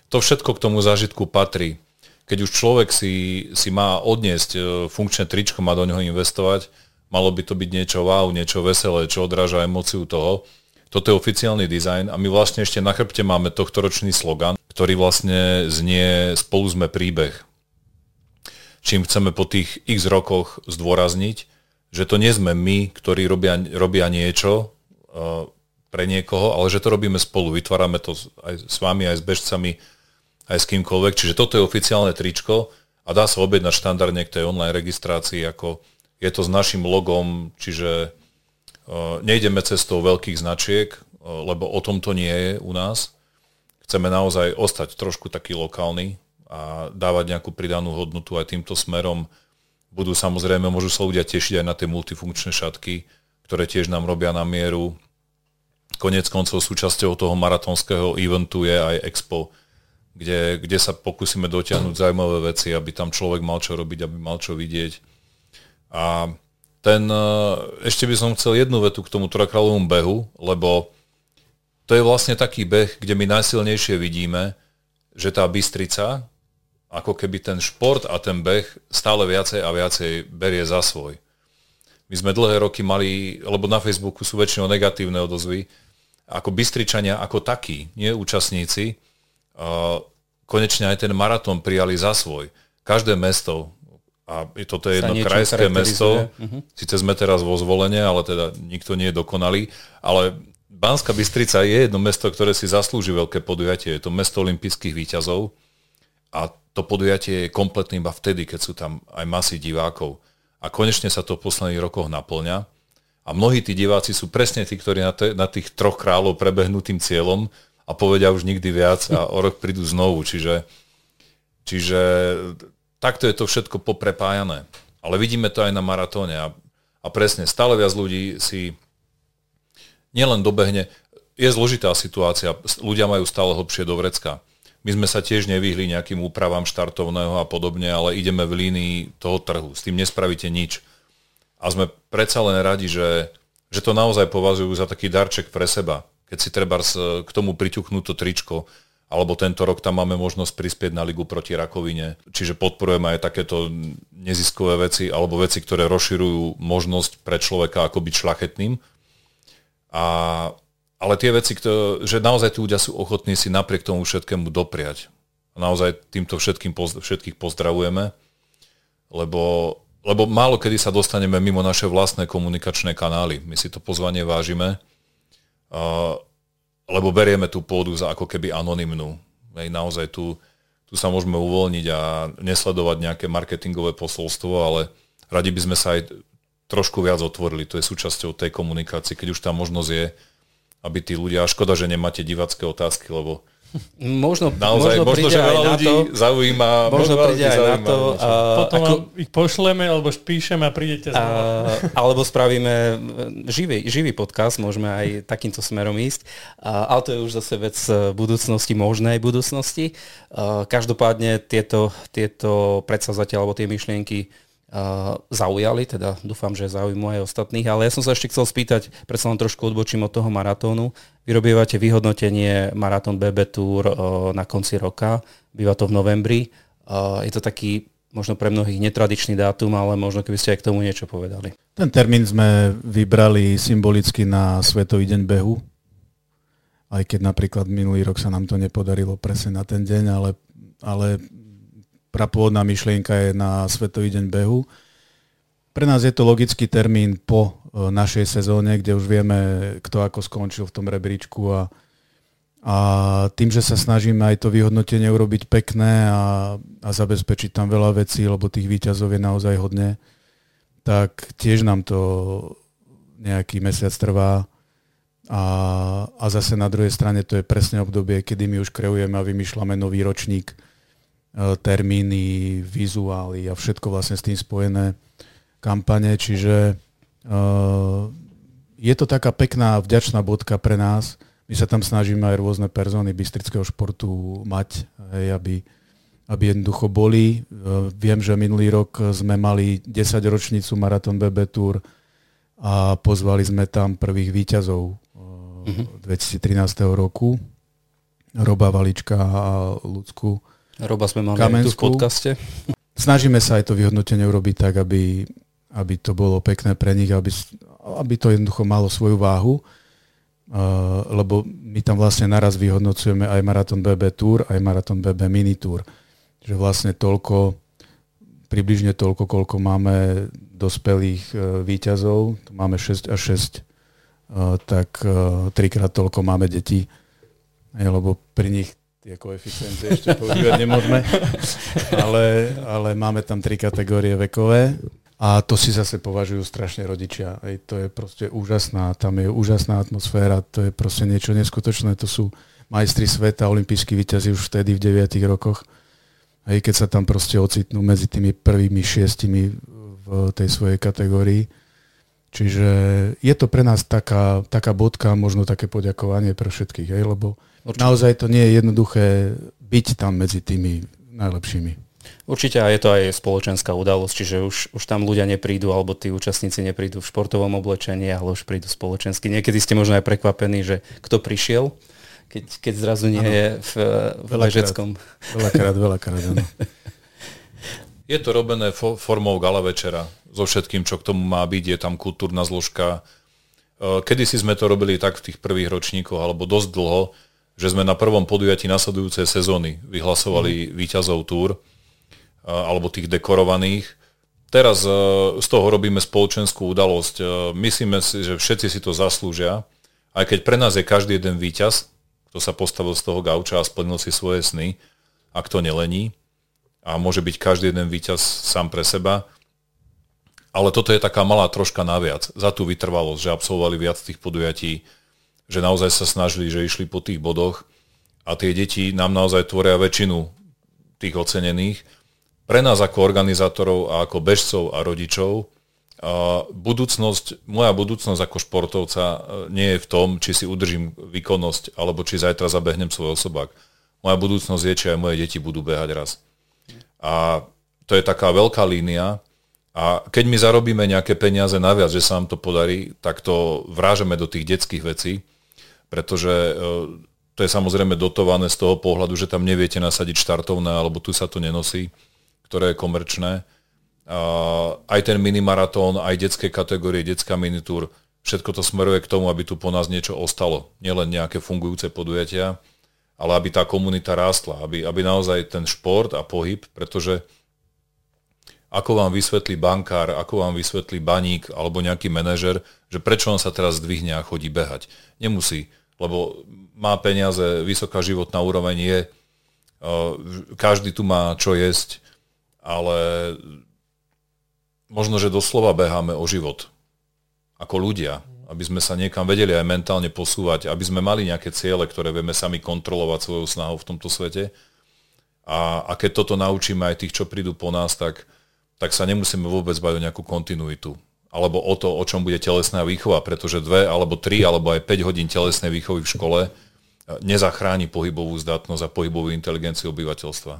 to všetko k tomu zážitku patrí. Keď už človek si, si má odniesť e, funkčné tričko, má do neho investovať, malo by to byť niečo wow, niečo veselé, čo odráža emóciu toho. Toto je oficiálny dizajn a my vlastne ešte na chrbte máme tohto ročný slogan, ktorý vlastne znie Spolu sme príbeh. Čím chceme po tých x rokoch zdôrazniť, že to nie sme my, ktorí robia, robia niečo pre niekoho, ale že to robíme spolu. Vytvárame to aj s vami, aj s bežcami, aj s kýmkoľvek. Čiže toto je oficiálne tričko a dá sa objednať štandardne k tej online registrácii, ako je to s našim logom, čiže uh, nejdeme cestou veľkých značiek, uh, lebo o tom to nie je u nás. Chceme naozaj ostať trošku taký lokálny a dávať nejakú pridanú hodnotu aj týmto smerom. Budú samozrejme, môžu sa ľudia tešiť aj na tie multifunkčné šatky, ktoré tiež nám robia na mieru. Konec koncov súčasťou toho maratónskeho eventu je aj Expo kde, kde sa pokúsime dotiahnuť zaujímavé veci, aby tam človek mal čo robiť, aby mal čo vidieť. A ten, e, ešte by som chcel jednu vetu k tomu trojkráľovom behu, lebo to je vlastne taký beh, kde my najsilnejšie vidíme, že tá Bystrica, ako keby ten šport a ten beh stále viacej a viacej berie za svoj. My sme dlhé roky mali, lebo na Facebooku sú väčšinou negatívne odozvy, ako Bystričania ako takí, nie účastníci, konečne aj ten maratón prijali za svoj. Každé mesto, a toto je jedno krajské mesto, uh-huh. síce sme teraz vo zvolenie, ale teda nikto nie je dokonalý, ale Banská Bystrica je jedno mesto, ktoré si zaslúži veľké podujatie. Je to mesto olympijských výťazov a to podujatie je kompletné iba vtedy, keď sú tam aj masy divákov. A konečne sa to v posledných rokoch naplňa. A mnohí tí diváci sú presne tí, ktorí na, te, na tých troch kráľov prebehnú tým cieľom a povedia už nikdy viac a o rok prídu znovu. Čiže, čiže takto je to všetko poprepájané. Ale vidíme to aj na maratóne a, a presne stále viac ľudí si nielen dobehne, je zložitá situácia, ľudia majú stále hlbšie do vrecka. My sme sa tiež nevyhli nejakým úpravám štartovného a podobne, ale ideme v línii toho trhu. S tým nespravíte nič. A sme predsa len radi, že, že to naozaj považujú za taký darček pre seba keď si treba k tomu priťuknú to tričko, alebo tento rok tam máme možnosť prispieť na ligu proti rakovine. Čiže podporujeme aj takéto neziskové veci, alebo veci, ktoré rozširujú možnosť pre človeka ako byť šlachetným. A, ale tie veci, ktoré, že naozaj tí ľudia sú ochotní si napriek tomu všetkému dopriať. Naozaj týmto všetkým, všetkých pozdravujeme, lebo, lebo málo kedy sa dostaneme mimo naše vlastné komunikačné kanály. My si to pozvanie vážime lebo berieme tú pôdu za ako keby anonymnú. Hej, naozaj tu, tu sa môžeme uvoľniť a nesledovať nejaké marketingové posolstvo, ale radi by sme sa aj trošku viac otvorili. To je súčasťou tej komunikácie, keď už tá možnosť je, aby tí ľudia, a škoda, že nemáte divacké otázky, lebo Možno, Naozaj, možno, možno že veľa ľudí to, zaujíma. Možno, možno príde aj na to. A, Potom ako, ich pošleme, alebo píšeme a prídete znova. A, alebo spravíme živý, živý podcast, môžeme aj takýmto smerom ísť. A, ale to je už zase vec budúcnosti, možnej budúcnosti. A, každopádne tieto, tieto predsazateľ alebo tie myšlienky zaujali, teda dúfam, že zaujímu aj ostatných, ale ja som sa ešte chcel spýtať, predsa len trošku odbočím od toho maratónu. Vy robievate vyhodnotenie Maratón BB Tour na konci roka, býva to v novembri. Je to taký možno pre mnohých netradičný dátum, ale možno keby ste aj k tomu niečo povedali. Ten termín sme vybrali symbolicky na Svetový deň behu, aj keď napríklad minulý rok sa nám to nepodarilo presne na ten deň, ale, ale prapôvodná myšlienka je na Svetový deň behu. Pre nás je to logický termín po e, našej sezóne, kde už vieme, kto ako skončil v tom rebríčku a, a tým, že sa snažíme aj to vyhodnotenie urobiť pekné a, a zabezpečiť tam veľa vecí, lebo tých výťazov je naozaj hodne, tak tiež nám to nejaký mesiac trvá. A, a zase na druhej strane to je presne obdobie, kedy my už kreujeme a vymýšľame nový ročník termíny, vizuály a všetko vlastne s tým spojené kampane, čiže uh, je to taká pekná, vďačná bodka pre nás. My sa tam snažíme aj rôzne persóny bystrického športu mať, hej, aby, aby jednoducho boli. Uh, viem, že minulý rok sme mali 10 ročnicu Marathon BB Tour a pozvali sme tam prvých výťazov uh-huh. 2013 roku. Roba Valička a Lucku Roba sme mali Kamensku. tu v podcaste. Snažíme sa aj to vyhodnotenie urobiť tak, aby, aby to bolo pekné pre nich, aby, aby to jednoducho malo svoju váhu, uh, lebo my tam vlastne naraz vyhodnocujeme aj Marathon BB Tour, aj Marathon BB Mini Tour. Čiže vlastne toľko, približne toľko, koľko máme dospelých uh, výťazov, tu máme 6 až 6, uh, tak uh, trikrát toľko máme detí, lebo pri nich tie koeficienty ešte používať nemôžeme, ale, ale máme tam tri kategórie vekové a to si zase považujú strašne rodičia. Ej, to je proste úžasná, tam je úžasná atmosféra, to je proste niečo neskutočné, to sú majstri sveta, olimpijskí víťazi už vtedy v 9 rokoch. Hej, keď sa tam proste ocitnú medzi tými prvými šiestimi v tej svojej kategórii. Čiže je to pre nás taká, taká bodka, možno také poďakovanie pre všetkých, hej, lebo Určite. Naozaj to nie je jednoduché byť tam medzi tými najlepšími. Určite a je to aj spoločenská udalosť, čiže už, už tam ľudia neprídu, alebo tí účastníci neprídu v športovom oblečení, ale už prídu spoločensky. Niekedy ste možno aj prekvapení, že kto prišiel, keď, keď zrazu nie ano. je v, v ležeckom. Veľakrát, veľakrát, áno. Je to robené fo- formou gala večera, so všetkým, čo k tomu má byť, je tam kultúrna zložka. E, Kedy si sme to robili tak v tých prvých ročníkoch, alebo dosť dlho, že sme na prvom podujatí nasledujúcej sezóny vyhlasovali mm. víťazov túr, e, alebo tých dekorovaných. Teraz e, z toho robíme spoločenskú udalosť. Myslíme si, že všetci si to zaslúžia, aj keď pre nás je každý jeden víťaz, kto sa postavil z toho gauča a splnil si svoje sny, a kto nelení a môže byť každý jeden víťaz sám pre seba. Ale toto je taká malá troška naviac za tú vytrvalosť, že absolvovali viac tých podujatí, že naozaj sa snažili, že išli po tých bodoch a tie deti nám naozaj tvoria väčšinu tých ocenených. Pre nás ako organizátorov a ako bežcov a rodičov budúcnosť, moja budúcnosť ako športovca e, nie je v tom, či si udržím výkonnosť alebo či zajtra zabehnem svoj osobák. Moja budúcnosť je, či aj moje deti budú behať raz. A to je taká veľká línia. A keď my zarobíme nejaké peniaze naviac, že sa nám to podarí, tak to vrážeme do tých detských vecí, pretože e, to je samozrejme dotované z toho pohľadu, že tam neviete nasadiť štartovné, alebo tu sa to nenosí, ktoré je komerčné. Aj ten minimaratón, aj detské kategórie, detská minitúr, všetko to smeruje k tomu, aby tu po nás niečo ostalo. Nielen nejaké fungujúce podujatia, ale aby tá komunita rástla, aby, aby naozaj ten šport a pohyb, pretože ako vám vysvetlí bankár, ako vám vysvetlí baník alebo nejaký manažer, že prečo on sa teraz zdvihne a chodí behať. Nemusí, lebo má peniaze, vysoká životná úroveň je, každý tu má čo jesť, ale možno, že doslova beháme o život ako ľudia aby sme sa niekam vedeli aj mentálne posúvať, aby sme mali nejaké ciele, ktoré vieme sami kontrolovať svojou snahou v tomto svete. A, a keď toto naučíme aj tých, čo prídu po nás, tak, tak sa nemusíme vôbec bať o nejakú kontinuitu. Alebo o to, o čom bude telesná výchova, pretože dve, alebo tri, alebo aj 5 hodín telesnej výchovy v škole nezachráni pohybovú zdatnosť a pohybovú inteligenciu obyvateľstva.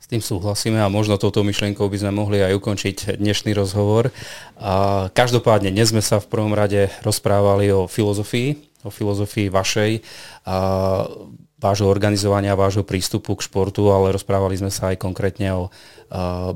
S tým súhlasíme a možno touto myšlienkou by sme mohli aj ukončiť dnešný rozhovor. A každopádne dnes sme sa v prvom rade rozprávali o filozofii, o filozofii vašej, a vášho organizovania, vášho prístupu k športu, ale rozprávali sme sa aj konkrétne o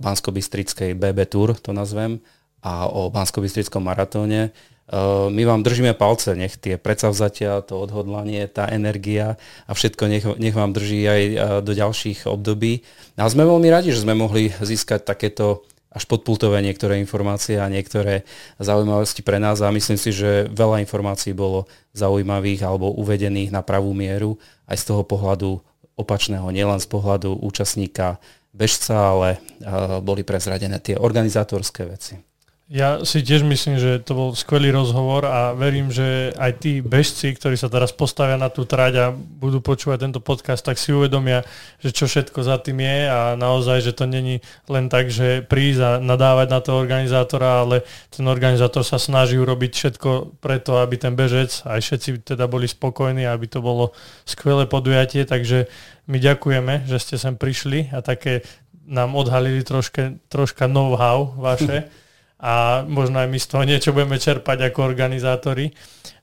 Bansko-Bystrickej BB Tour, to nazvem, a o Bansko-Bystrickom maratóne. Eh, my vám držíme palce, nech tie predsavzatia, to odhodlanie, tá energia a všetko nech, nech vám drží aj eh, do ďalších období. A sme veľmi radi, že sme mohli získať takéto až podpultové niektoré informácie a niektoré zaujímavosti pre nás a myslím si, že veľa informácií bolo zaujímavých alebo uvedených na pravú mieru aj z toho pohľadu opačného, nielen z pohľadu účastníka bežca, ale eh, boli prezradené tie organizátorské veci. Ja si tiež myslím, že to bol skvelý rozhovor a verím, že aj tí bežci, ktorí sa teraz postavia na tú trať a budú počúvať tento podcast, tak si uvedomia, že čo všetko za tým je a naozaj, že to není len tak, že prísť a nadávať na toho organizátora, ale ten organizátor sa snaží urobiť všetko preto, aby ten bežec, aj všetci teda boli spokojní, aby to bolo skvelé podujatie, takže my ďakujeme, že ste sem prišli a také nám odhalili troške, troška know-how vaše. a možno aj my z toho niečo budeme čerpať ako organizátori.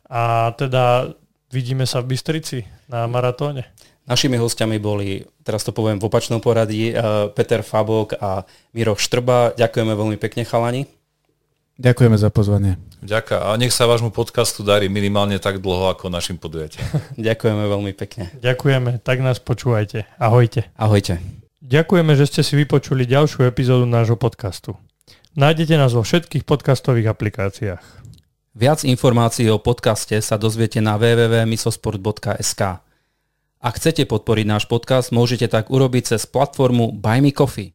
A teda vidíme sa v Bystrici na maratóne. Našimi hostiami boli, teraz to poviem v opačnom poradí, eh, Peter Fabok a Miro Štrba. Ďakujeme veľmi pekne, chalani. Ďakujeme za pozvanie. Ďakujem. A nech sa vášmu podcastu darí minimálne tak dlho ako našim podujatiam. Ďakujeme veľmi pekne. Ďakujeme, tak nás počúvajte. Ahojte. Ahojte. Ďakujeme, že ste si vypočuli ďalšiu epizódu nášho podcastu. Nájdete nás vo všetkých podcastových aplikáciách. Viac informácií o podcaste sa dozviete na www.misosport.sk. Ak chcete podporiť náš podcast, môžete tak urobiť cez platformu Buy Me Coffee.